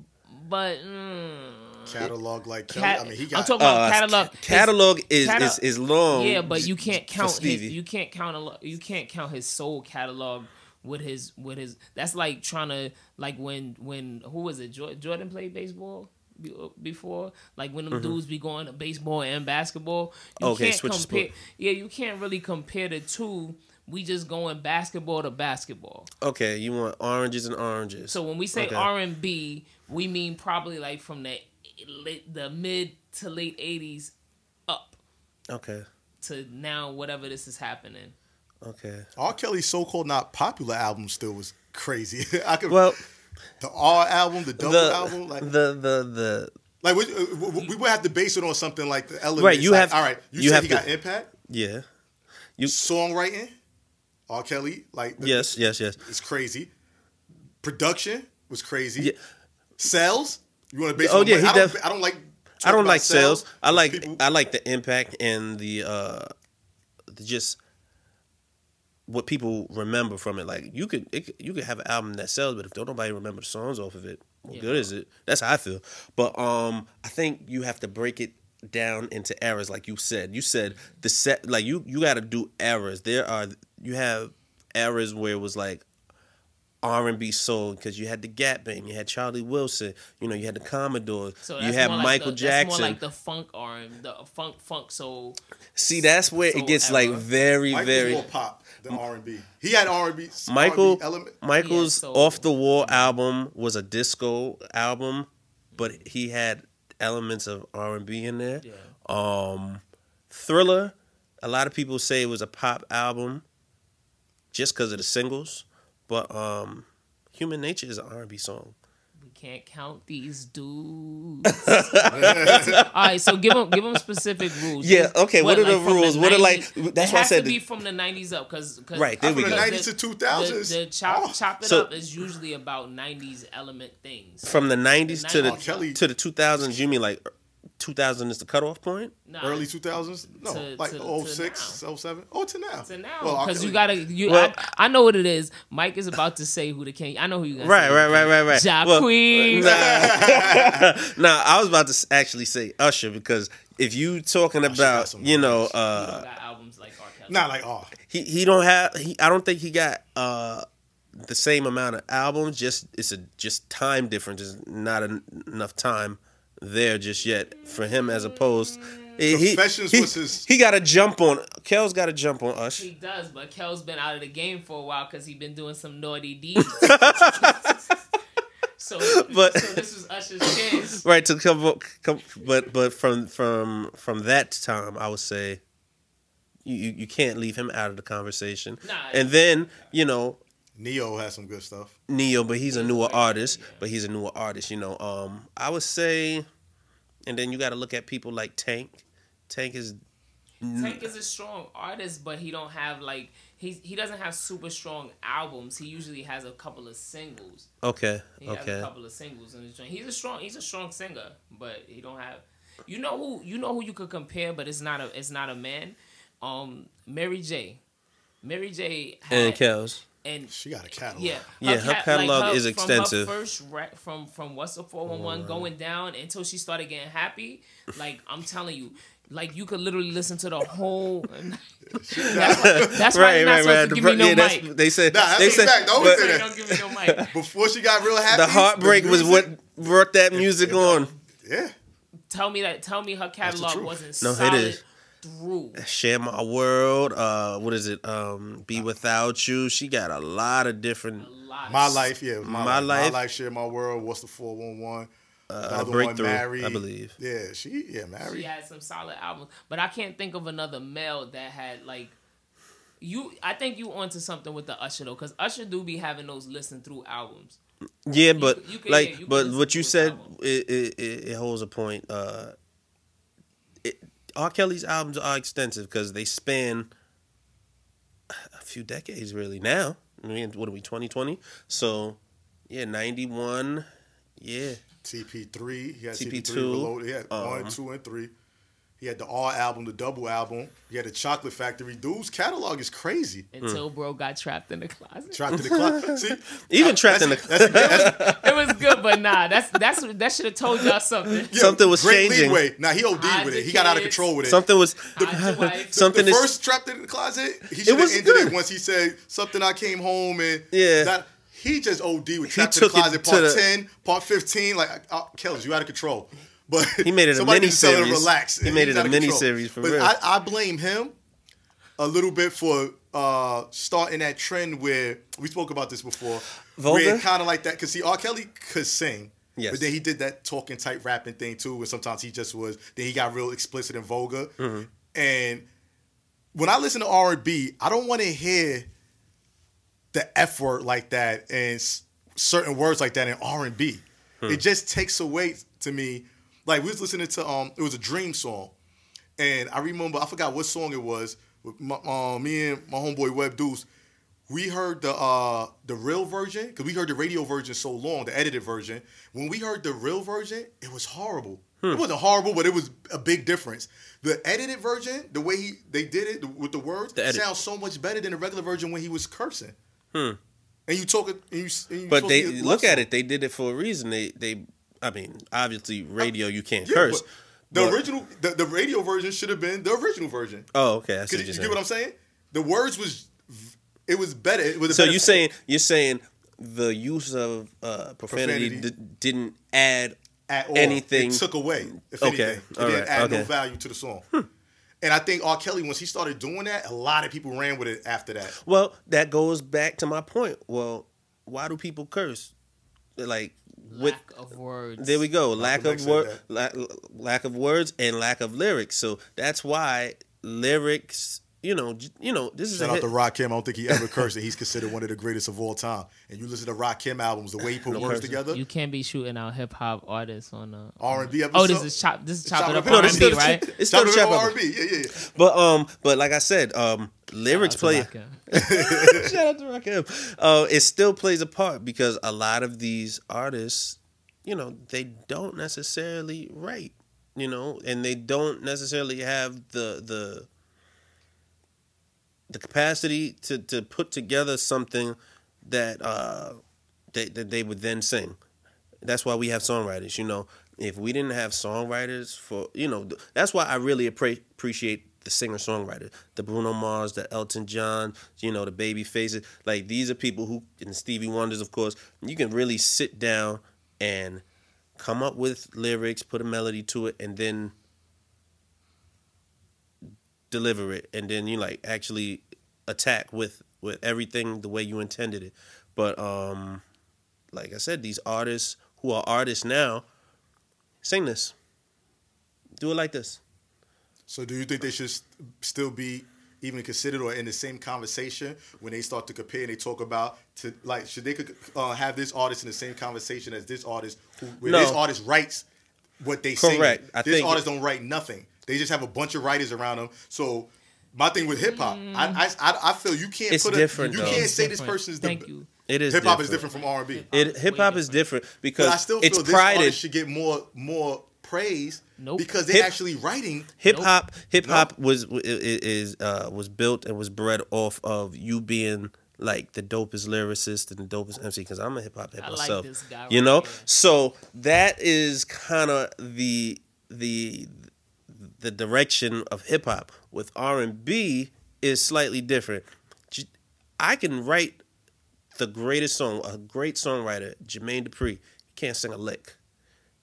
but mm, Catalog like cat, I mean, he got. I'm talking about Uh, catalog. c- catalog is, cata- is is long. Yeah, but you can't count his, you can't count a you can't count his soul catalog with his with his that's like trying to like when when who was it Jor- Jordan played baseball before like when them dudes be going to baseball and basketball you Mm-hmm. Okay, can't switch compare sport. yeah you can't really compare the two we just going basketball to basketball Okay, you want oranges and oranges. so when we say Okay. R and B we mean probably like from the late, the mid to late 80s up okay, to now whatever this is happening okay. R. Kelly's so-called not popular album still was crazy. I could Well, the R album, the double the album, like the the the like we, uh, we we would have to base it on something like the elements. Right, you like, have- all right. You, you said have he to- got impact, yeah. you songwriting, R. Kelly, like the- Yes, yes, yes. it's crazy. Production was crazy. Yeah. Sales, you want to base? Oh, yeah, he I don't, I don't like. I don't like sales. I like People- I like the impact and the uh the just what people remember from it. Like you could it, you could have an album that sells, but if don't nobody remember the songs off of it, what Yeah. good is it? That's how I feel. But um, I think you have to break it down into eras, like you said. You said the set like you you got to do eras. There are you have eras where it was like R and B soul because you had the Gap Band, you had Charlie Wilson, you know, you had the Commodores, So you that's had more like Michael the, Jackson. That's more like the funk R, the funk funk soul. See, that's where it gets like very, Michael very. more pop than R and B. He had R and B. Michael, element. Michael's Yeah, off the wall album was a disco album, but he had elements of R and B in there. Yeah. Um, Thriller, a lot of people say it was a pop album, just because of the singles, but um, Human Nature is an R and B song. We can't count these dudes. All right, so give them give them specific rules. Yeah, okay, what are the from the rules? What are, like- that's it why I said to be from the nineties up, because Right, there we From the go. 90s to 2000s. The, the chop Oh. chop it So- up is usually about nineties element things. From the '90s to the R. Kelly- to the 2000s, you mean like 2000 is the cutoff point? Nah, Early 2000s? No, To- like to- to 06, 07? Oh, to now. to now Well, because you gotta you Well- I, I know what it is. Mike is about to say who the king. I know who you gonna Right, right, right, right, right. Ja Well, Queen. Nah, nah, I was about to actually say Usher because if you talking got about, some you know, uh, don't got albums like R. Kelly. Not like oh, he he don't have he. I don't think he got uh the same amount of albums. Just it's a just time difference. Is not en- enough time there just yet for him as opposed. He, he, Confessions he, was his- he got a jump on. Kel's got a jump on Usher. He does, but Kel's been out of the game for a while because he's been doing some naughty deeds. so, But- so this was Usher's chance. right to come, up- come but but from from from that time i would say you you, you can't leave him out of the conversation Nah. and then you know Ne-Yo has some good stuff. Ne-Yo but he's a newer artist but he's a newer artist you know um i would say and then you got to look at people like tank tank is Tank is a strong artist, but he don't have like he he doesn't have super strong albums. He usually has a couple of singles. okay He has a couple of singles in his joint. He's a strong he's a strong singer, but he don't have you know who you know who you could compare, but it's not a it's not a man. Um Mary J. Mary J. Had, and kel's and She got a catalog. yeah, Yeah, her cat- catalog is from extensive. Her first rap from from what's the four one one going down until she started getting happy. Like I'm telling you, like you could literally listen to the whole. that's why, that's why right you're not right supposed right to give me no yeah, that's, mic. they said Nah, that's they said fact. Don't but say. Don't give me no mic. Before she got real happy, the heartbreak was what brought that music on Yeah. Tell me that. Tell me her catalog wasn't No, it solid is. Through. Share My World, uh, what is it? Um, Be Without You. She got a lot of different A lot. My life, yeah. My, My life. Life. My life, share my world. What's the 411? The uh, other one, Married. I believe. Yeah, she, yeah, married. She had some solid albums, but I can't think of another male that had like. You, I think you onto something with the Usher though, because Usher do be having those listen through albums. Yeah, but you can- like, yeah, but what you said, it, it, it, it holds a point. Uh, it, R. Kelly's albums are extensive because they span a few decades, really. Now, I mean, what are we, twenty twenty? So, yeah, ninety one. Yeah, TP3. He had TP2, TP3 below. He had um, one, two, and three. He had the R album, the double album. He had the Chocolate Factory. Dude's catalog is crazy. Until bro got trapped in the closet. Trapped in the closet. See, Even trapped in the that's, that's, it was good, but nah, that's that's that should have told y'all something. yeah, Something was great changing. Leeway. Now he OD'd Hide with it. He got out of control with it. something was Hide your something the is first trapped in the closet, he should have was ended good. it once he said something. I came home and Yeah. that- he just OD with He trapped in the closet part the- ten, part fifteen. Like, uh, Kells, you out of control. But He made it a somebody needs to tell him mini-series. Relax. He made it a control. mini-series for but real. I, I blame him a little bit for uh, starting that trend where we spoke about this before. Vulgar? Where kind of like that because see, R. Kelly could sing. Yes. But then he did that talking type rapping thing too, where sometimes he just was. Then he got real explicit and vulgar. Mm-hmm. And when I listen to R and B, I don't want to hear the F word like that and s- certain words like that in R and B. Hmm. It just takes away to me. Like we was listening to um, it was a Dream song, and I remember I forgot what song it was. With my, uh, me and my homeboy Web Deuce, we heard the uh the real version because we heard the radio version so long, the edited version. When we heard the real version, it was horrible. Hmm. It wasn't horrible, but it was a big difference. The edited version, the way he they did it with the words, The sounds so much better than the regular version when he was cursing. And you talk and you, and you Hmm. But they look at it. They did it for a reason. They they. I mean, obviously, radio you can't Yeah, curse. The but- original, the, the radio version should have been the original version. Oh, okay. I see what you, you're saying. get what I'm saying? The words was, it was better. It was so better you saying you're saying the use of uh, profanity, Profanity. d- didn't add at all. anything? It took away, if Okay, anything. It all didn't right, add no value to the song. And I think R. Kelly, once he started doing that, a lot of people ran with it after that. Well, that goes back to my point. Well, why do people curse? Like with Lack of words. there we go, lack Malcolm of X said word, la- lack of words, and lack of lyrics. So that's why lyrics. You know, you know, this is Shout a out hit. to Rakim. I don't think he ever cursed, and he's considered one of the greatest of all time. And you listen to Rock Rakim albums, the way he put No words cursing. together, You can't be shooting out hip hop artists on a R and B episode. Oh, this is chop. This is chop, Chop it It up Up. R No, and this B, right? It's still Chop the it up R and B. Yeah, yeah. Yeah. But um, but like I said, um, lyrics Shout play. to Shout out to Rakim. Uh, it still plays a part because a lot of these artists, you know, they don't necessarily write, you know, and they don't necessarily have the the the capacity to to put together something that uh they, that they would then sing. That's why we have songwriters, you know. If we didn't have songwriters for, you know, that's why I really appre- appreciate the singer songwriter, the Bruno Mars, the Elton John, you know, the Babyfaces. Like these are people who, and Stevie Wonders, of course. You can really sit down and come up with lyrics, put a melody to it, and then deliver it, and then you like actually attack with with everything the way you intended it. But um, like I said, these artists who are artists now, sing this, do it like this. So, do you think they should still be even considered or in the same conversation when they start to compare and they talk about to like should they could uh, have this artist in the same conversation as this artist who where No. this artist writes what they sing. Correct. I this think- artist don't write nothing. They just have a bunch of writers around them. So. My thing with hip hop, I, I I I feel you can't It's put a you though. can't It's say this different. person's the Thank you. It is hip hop is different from R and B. It hip hop is different because But I still it's feel this prided. artist should get more more praise Nope. because they're Hip- actually writing. Hip Nope. hop, hip hop was i- i- is uh, was built and was bred off of you being like the dopest lyricist and the dopest MC. Because I'm a hip hop head I like myself, this guy you right know. here. So that is kind of the the the direction of hip hop. With R and B is slightly different. I can write the greatest song, a great songwriter, Jermaine Dupri. He can't sing a lick.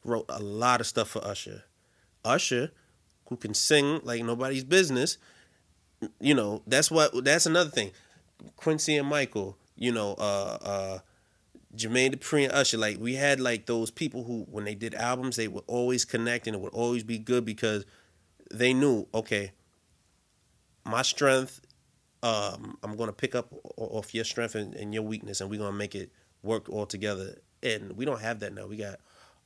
Wrote a lot of stuff for Usher. Usher, who can sing like nobody's business, you know, that's what that's another thing. Quincy and Michael, you know, uh uh Jermaine Dupri and Usher, like we had like those people who when they did albums, they would always connect and it would always be good because they knew, okay, my strength, um, I'm gonna pick up off your strength and, and your weakness and we're gonna make it work all together. And we don't have that now. We got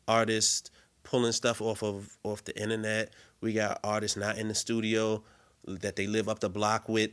artists pulling stuff off of off the internet. We got artists not in the studio that they live up the block with,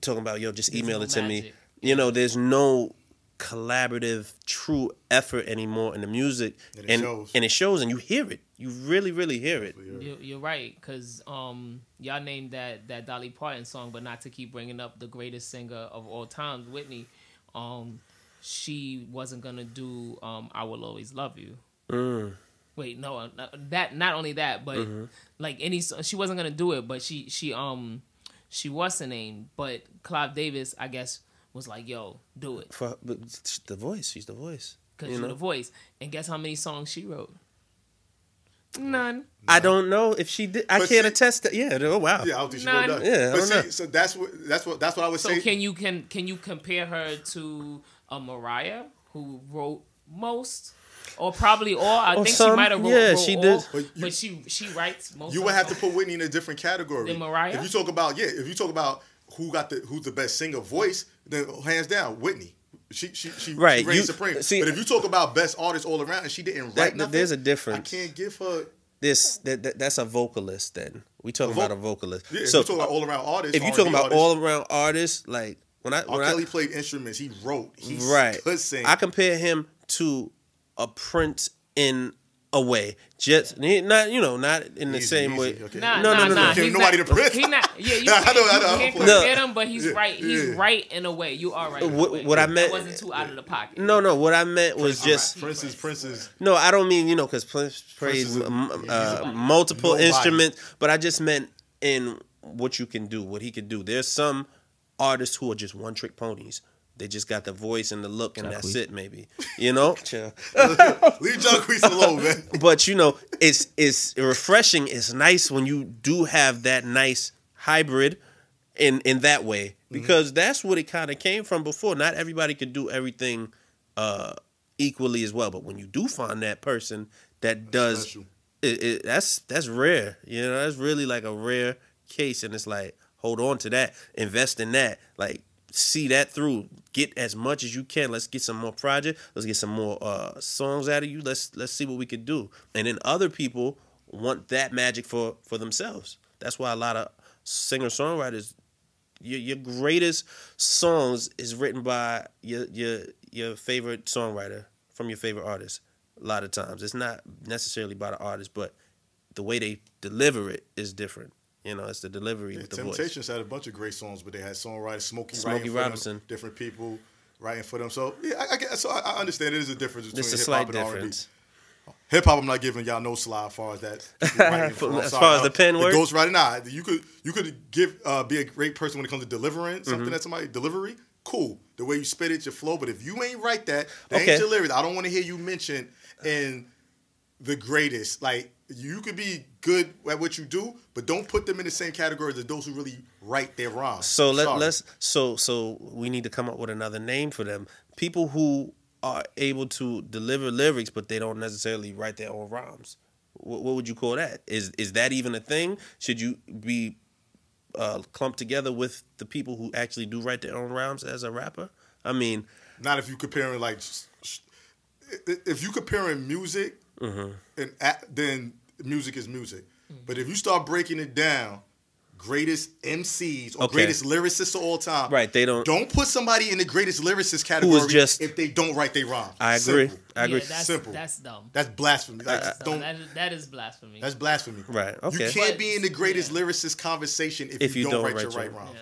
talking about yo, just email no it to me. You know, there's no collaborative, true effort anymore in the music, And it and shows. and it shows, and you hear it. You really, really hear it. You're, you're right, cause um, y'all named that that Dolly Parton song, but not to keep bringing up the greatest singer of all times, Whitney. Um, she wasn't gonna do um, "I Will Always Love You." Mm. Wait, no, uh, that not only that, but Mm-hmm. like any, she wasn't gonna do it, but she she um she was the name, but Clive Davis, I guess, was like, "Yo, do it," For but the voice, she's the voice. cause You you're know? the voice. And guess how many songs she wrote? None. I don't know if she did. I But can't see- attest that. Yeah. Oh wow. Yeah, I don't think she None. wrote that. Yeah, I but don't see, know. so that's what that's what that's what I was So say. can you can can you compare her to a Mariah who wrote most, or probably all? I Or think some, she might have wrote, yeah, wrote she all, did. but, But she she writes most. you would have to put Whitney in a different category. Than Mariah? If you talk about yeah, if you talk about who got the who's the best singer voice, then hands down Whitney. She she she, Right, she reigns you- supreme. see- but if you talk about best artist all around and she didn't write That- nothing, there's a difference. I can't give her. This that, that that's a vocalist. Then we talking A voc- about a vocalist. Yeah, if you talk about all around artists. if you talking about artists, all around artists, like when I when I Kelly played instruments. He wrote. He right, could sing. I compare him to a Prince in a way. Just not you know not in the Easy, same easy, way. okay. Nah, No, nah, no, no, nah. no. Give He's nobody not, the Prince. He not. Yeah, you Nah, I can't, know, you I know, can't I'm compare playing. but he's Yeah, right. He's yeah. right in a way. You are right. in a What- way. what I That meant- wasn't too out of the pocket. No, no. What I meant was just Prince's Prince's. no. I don't mean you know because Prince Prince plays is a- um, he's uh, multiple nobody. instruments, but I just meant in what you can do, what he could do. There's some artists who are just one trick ponies. They just got the voice and the look, and that's it. Maybe you know. Chill. Leave Jacquees alone, man. but you know, it's it's refreshing. It's nice when you do have that nice hybrid in in that way because that's what it kind of came from before. Not everybody could do everything uh, equally as well, but when you do find that person that does, it, it, that's that's rare. You know, that's really like a rare case, and it's like hold on to that, invest in that, like see that through. Get as much as you can. Let's get some more project. Let's get some more uh, songs out of you. Let's let's see what we could do. And then other people want that magic for for themselves. That's why a lot of singer songwriters, your your greatest songs is written by your your your favorite songwriter from your favorite artist. A lot of times, it's not necessarily by the artist, but the way they deliver it is different. You know, it's the delivery Yeah, with the voice. Temptations had a bunch of great songs, but they had songwriters, Smokey, Smokey Robinson. them, different people writing for them. So yeah, I, I guess so. I, I understand it is a difference between It's a hip slight hop and R&B. difference. Hip hop, I'm not giving y'all no slide as far as that. For- As far as the pen work? Ghost writing, nah. You could you could give uh, be a great person when it comes to delivering Mm-hmm. something that somebody delivery. Cool, the way you spit it, your flow. But if you ain't write that, that Okay. ain't your lyrics. I don't want to hear you mention in the greatest. Like you could be good at what you do, but don't put them in the same category as those who really write their rhymes. So let, Sorry. let's so so we need to come up with another name for them. People who are able to deliver lyrics, but they don't necessarily write their own rhymes. What, what would you call that? Is is that even a thing? Should you be uh, clumped together with the people who actually do write their own rhymes as a rapper? I mean, Not if you comparing like, if you comparing music Mm-hmm. and a- then music is music. But if you start breaking it down, greatest MCs or Okay. greatest lyricists of all time, Right, they don't- don't put somebody in the greatest lyricist category just- if they don't write they rhymes. I agree. Simple. I agree. Yeah, that's, Simple. That's dumb. That's blasphemy. Like, That's dumb. don't. That is, that is blasphemy. That's blasphemy. Right, okay. You can't But- be in the greatest yeah. lyricist conversation if, If you, you don't, don't write, write your your- right rhymes. Yeah.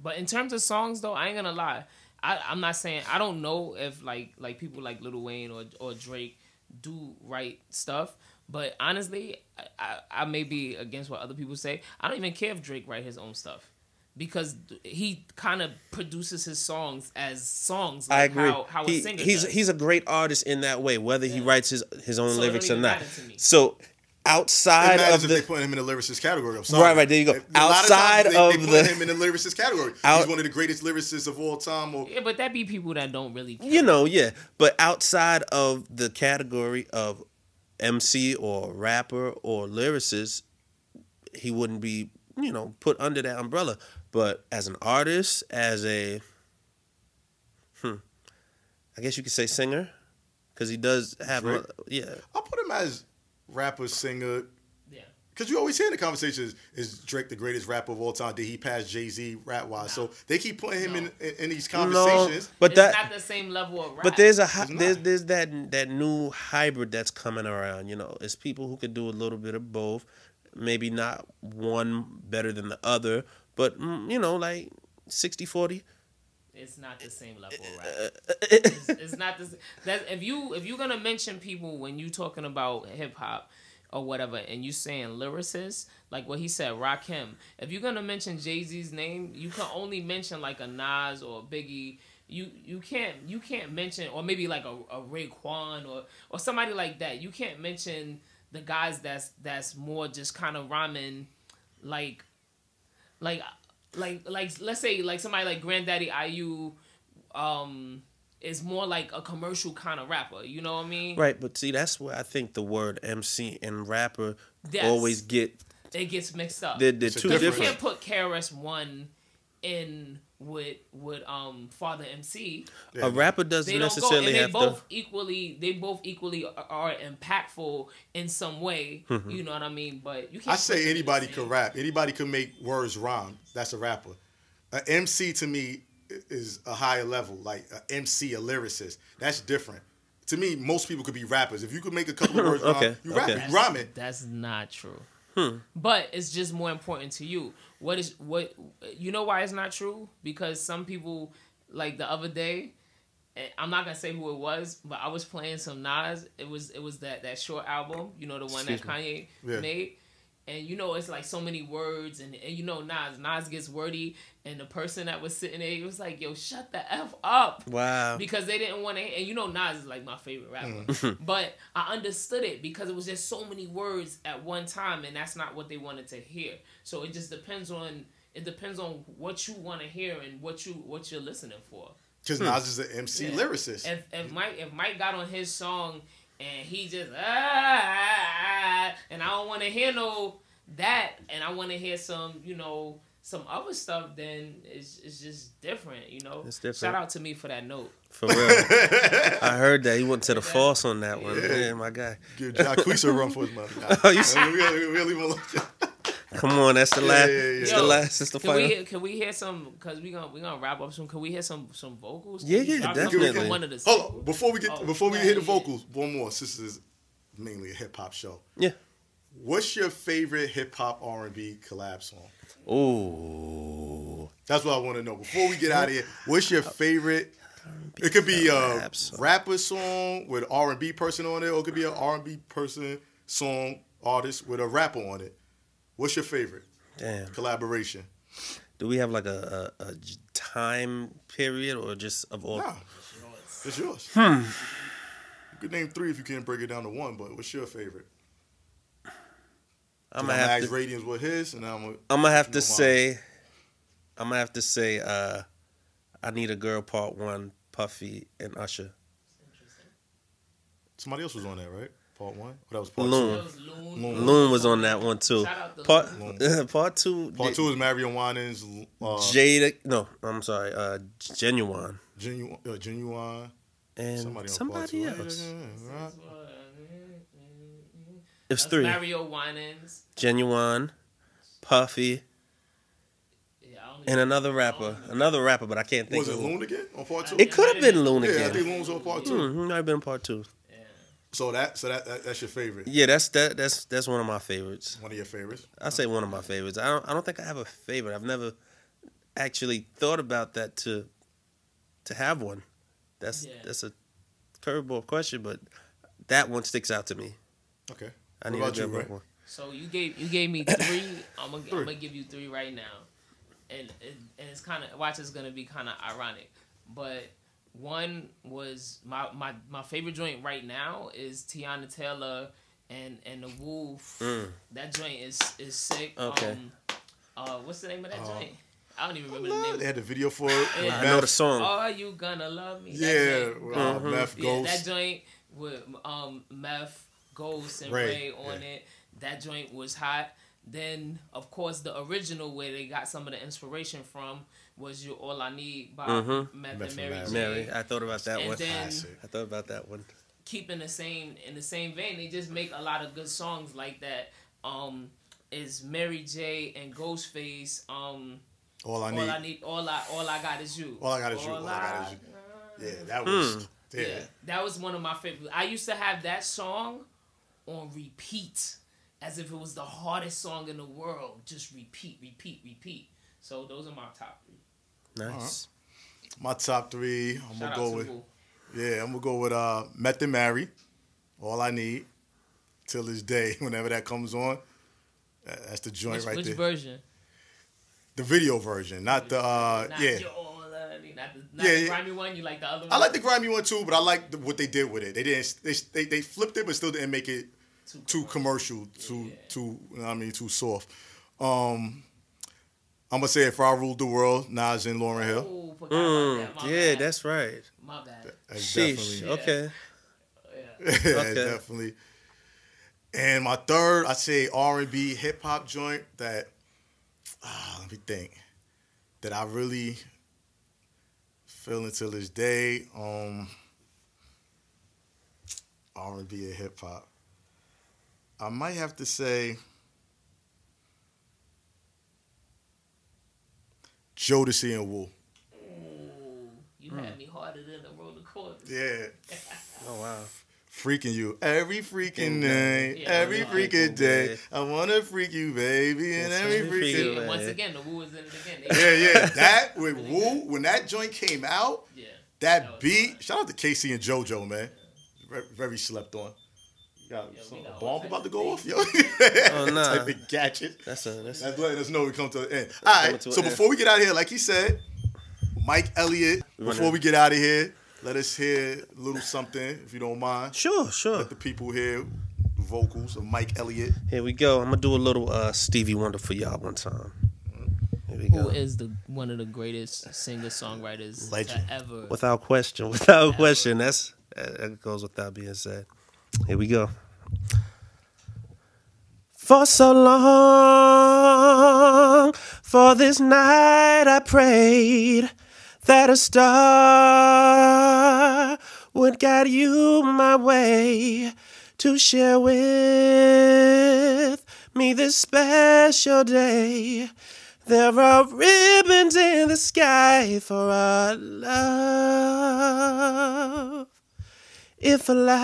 But in terms of songs, though, I ain't gonna lie. I, I'm not saying I don't know if like like people like Lil Wayne or or Drake do write stuff. But honestly, I, I, I may be against what other people say. I don't even care if Drake write his own stuff because he kind of produces his songs as songs. Like I agree. How, how a he, singer he's does. he's a great artist in that way, whether he writes his his own So lyrics or not. So outside matters of if the they put him in the lyricist category. I'm sorry. Right, right, there you go. A lot of times Outside they, of they put the- him in the lyricist category. Out- He's one of the greatest lyricists of all time. Or yeah, but that be people that don't really. Care. you know, yeah. But outside of the category of MC or rapper or lyricist, he wouldn't be, you know, put under that umbrella. But as an artist, as a, hmm, I guess you could say singer, because he does have, Drake? a, yeah, I'll put him as rapper, singer, Yeah. Because you always hear in the conversations, is Drake the greatest rapper of all time? Did he pass Jay Z rap wise? So they keep putting him No. in, in in these No, conversations. but it's that not the same level of rap. But there's a hi- there's there's that that new hybrid that's coming around. You know, it's people who could do a little bit of both. Maybe not one better than the other, but mm, you know, like 60-40. It's not the same level uh, uh, of rap. Uh, uh, it's, it's not the that if you if you're gonna mention people when you talking about hip hop or whatever, and you saying lyricists like what he said, Rakim. If you're gonna mention Jay Z's name, you can only mention like a Nas or a Biggie. You you can't you can't mention or maybe like a, a Raekwon or or somebody like that. You can't mention the guys that's that's more just kind of rhyming like like like like let's say like somebody like Granddaddy IU um is more like a commercial kind of rapper. You know what I mean? right, but see, that's where I think the word MC and rapper Yes. always get It gets mixed up. they're, they're two Because you different- different. can't put KRS One in with with um Father MC. A rapper doesn't They don't go, necessarily and they have both to. equally they both equally are, are impactful in some way. Mm-hmm. You know what I mean? But you can't. I say them in the anybody can rap. Anybody can make words rhyme. That's a rapper. An MC to me is a higher level, like a MC, a lyricist. That's different. To me, most people could be rappers. If you could make a couple of words rhyme, you rap okay. it, you rhyme it. That's not true. Hmm. But it's just more important to you. What is what? You know why it's not true? Because some people, like the other day, eh, I'm not gonna say who it was, but I was playing some Nas. It was it was that that short album, you know, the one Excuse that Kanye made. And you know, it's like so many words, and, and you know, Nas Nas gets wordy, and the person that was sitting there, he was like, "Yo, shut the f up." Wow. because they didn't want to. And you know, Nas is like my favorite rapper, Mm. but I understood it because it was just so many words at one time, and that's not what they wanted to hear. So it just depends on it depends on what you want to hear and what you what you're listening for. Because Nas is an MC Yeah. lyricist. If if Mike if Mike got on his song and he just ah, ah, ah, ah. and I don't want to hear no that, and I want to hear some you know some other stuff, then it's it's just different, you know. It's different. Shout out to me for that note. For real. I heard that. He went to the false on that one. Yeah. Man, my guy. Give Jacquees a run for his money. Oh, you see? we really, we really want Come on, that's the last. yeah, yeah. That's Yo, the last. That's the Can we final. hear, can we hear some? Cause we gonna we gonna wrap up soon. Can we hear some some vocals? Can Yeah, yeah, drop definitely. One of the oh, Hold on, before we get Oh, before we yeah, hit the vocals, one more. Since this is mainly a hip hop show. Yeah. What's your favorite hip hop R and B collab song? Ooh. That's what I want to know. Before we get out of here, what's your favorite? It could be a collab song. rapper song with R and B person on it, or it could be an R and B person song artist with a rapper on it. What's your favorite Damn. collaboration? Do we have like a time period or just of all? Nah, it's yours. Hmm. You could name three if you can't break it down to one, but what's your favorite? I'm I'm gonna gonna have ask to. ratings with his, and I'm gonna, I'm gonna have to mind. say. I'm gonna have to say. uh I need a girl. Part one. Puffy and Usher. somebody else was on that, right? Part one. Oh, that was part Loon. Two. Loon. Loon. Loon was on that one too. Shout out to Part part two. Part two is Mario Winans. Uh, Jada. No, I'm sorry. Uh, Ginuwine Ginuwine, uh, Ginuwine. and Somebody, somebody, on part two. else. Yeah, yeah, yeah, right. It three. Mario Winans. Ginuwine, Puffy, Yeah, and another rapper. Another rapper, but I can't think Was it Loon again on part two? It could have been Loon again. yeah, I think Loon was on part two. Hmm, might have been part two. Yeah. So that, so that, that, that's your favorite. Yeah, that's that. That's that's one of my favorites. One of your favorites. I say one of my favorites. I don't. I don't think I have a favorite. I've never actually thought about that to to have one. That's Yeah. that's a curveball question, but that one sticks out to me. Okay. I What need about a you, good Ray? one. So you gave you gave me three. I'm gonna Three. I'm gonna give you three right now, and and, and it's kind of watch. It's gonna be kind of ironic, but one was my, my my favorite joint right now is Teyana Taylor and and the Wolf. Mm. That joint is is sick. Okay. Um, uh, what's the name of that Uh, joint? I don't even remember the name. They had the video for it. with Yeah. I know the song. Are you gonna love me? That Yeah, joint. uh, Mhm. Meth Yeah, Ghost. that joint with um Meth, Ghost, and Ray, Ray, on yeah. it. That joint was hot. Then of course the original where they got some of the inspiration from was "You All I Need" by Mhm. Meth, Meth and and Mary. Mary. J. Mary, I thought about that And one. then- I thought about that one. keeping the same in the same vein. They just make a lot of good songs like that. Um, is Mary J and Ghostface. Um, All I all need. I need, all I, all I got is you. All I got is you. All I got is you. Yeah, that was. Yeah. Yeah, that was one of my favorites. I used to have that song on repeat, as if it was the hardest song in the world. Just repeat, repeat, repeat. So those are my top three. Nice. My top three. I'm Shout gonna go with. to Wu. Yeah, I'm gonna go with uh, Meth and Mary. All I need. Till this day, whenever that comes on. That's the joint Which, right which there. version? The video version, not the. uh Not Yeah. your all I need, not the, not Yeah, the yeah. grimy one. You like the other one? I like the grimy one too, but I like the, what they did with it. They didn't. They, they they flipped it, but still didn't make it Too too commercial, too too. you know what I mean, too soft. Um, I'm gonna say if I ruled the world, Nas and Lauryn Hill. Oh, forgot Mm, about that. My yeah, bad. that's right. my bad. That's Sheesh. definitely, Okay. Yeah. Okay. definitely. And my third, I say R and B hip hop joint that. ah, let me think. That I really feel until this day. Um, R and B and hip hop. I might have to say. Jodeci and Wu. Ooh, you had me harder than a roller coaster. Yeah. Oh wow. freaking you every freaking night, Yeah, every yeah. freaking day. I wanna freak you, baby, and Yes, every every freaking freaking. Yeah, man. once again, the Wu is in it again. Yeah, They- yeah. That with Really Wu, good. when that joint came out, yeah. that That beat. fire. Shout out to K-Ci and JoJo, man. Very, very slept on. You got Yeah, some, we a got bomb about to go off, yo. Oh, nah. Type of gadget. That's a that's That's letting us know we come to the end. All Coming right. to So an end. before we get out of here, like he said, Mike Elliott. We Before we get out of here, let us hear a little something, if you don't mind. sure, sure. Let the people hear the vocals of Mike Elliott. Here we go. I'm gonna do a little uh, Stevie Wonder for y'all one time. Here we Who go. is the one of the greatest singer songwriters Legend. ever? Without question, without question. That's that goes without being said. Here we go. For so long, for this night I prayed that a star would guide you my way to share with me this special day. There are ribbons in the sky for our love. If allowed,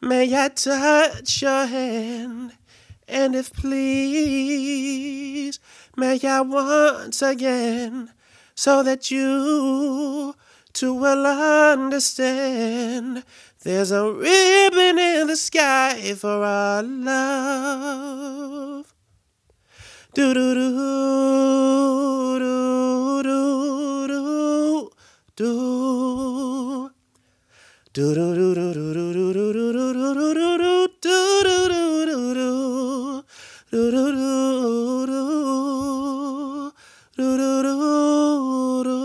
may I touch your hand? And if please, may I once again, so that you too will understand. There's a ribbon in the sky for our love. Do do do do do do do. Do do do do do do do do do do do do do do do do do do do.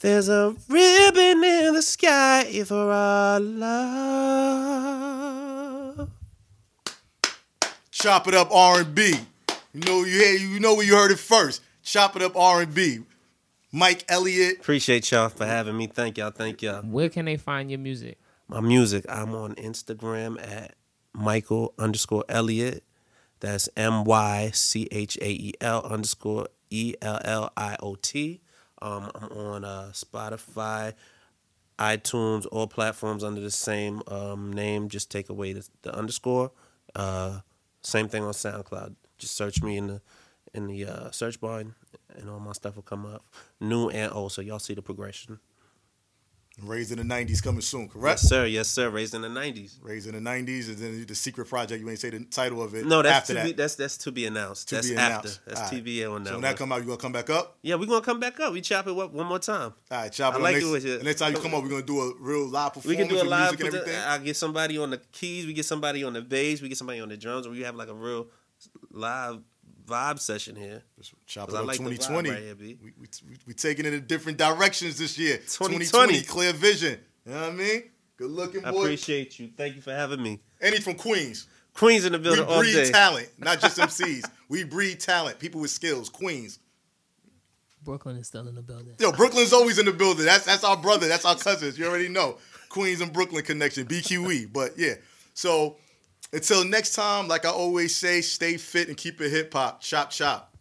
There's a ribbon in the sky for our love. Chop it up R and B. You know you you know where you heard it first. Chop it up R and B. Mike Elliott. Appreciate y'all for having me. Thank y'all. Thank y'all. Where can they find your music? My music, I'm on Instagram at Mychael underscore Elliot. That's M Y C H A E L underscore E L L I O T. Um, I'm on uh, Spotify, iTunes, all platforms under the same um, name. Just take away the, the underscore. Uh, same thing on SoundCloud. Just search me in the in the uh, search bar, and, all my stuff will come up, new and old. So y'all see the progression. Raised in the '90s coming soon, correct? Yes, sir. Yes, sir. Raised in the '90s. Raised in the '90s, and then the secret project. You ain't say the title of it. No, that's after to that. be that's that's to be announced. To that's be after. announced. That's right. TBA on that. So when one. that come out, you gonna come back up? yeah, we're gonna come back up. We chop it up one more time. All right, chop I it like up. it Next, with you. next time you come up, we're gonna do a real live performance. We can do a live. music and everything. I get somebody on the keys. We get somebody on the bass. We get somebody on the drums. We have like a real live vibe session here. Chop it 'Cause I up like 2020. right here, B. we, we, we, we taking it in different directions this year. 2020. 2020, clear vision. You know what I mean? Good looking boy. I boy. appreciate you. Thank you for having me. and he's from Queens. Queens in the building all breed talent, not just MCs. we breed talent. People with skills. Queens. Brooklyn is still in the building. Yo, Brooklyn's always in the building. That's that's our brother. That's our cousins. You already know. Queens and Brooklyn connection. BQE. But yeah. So Until next time, like I always say, stay fit and keep it hip hop. Chop chop.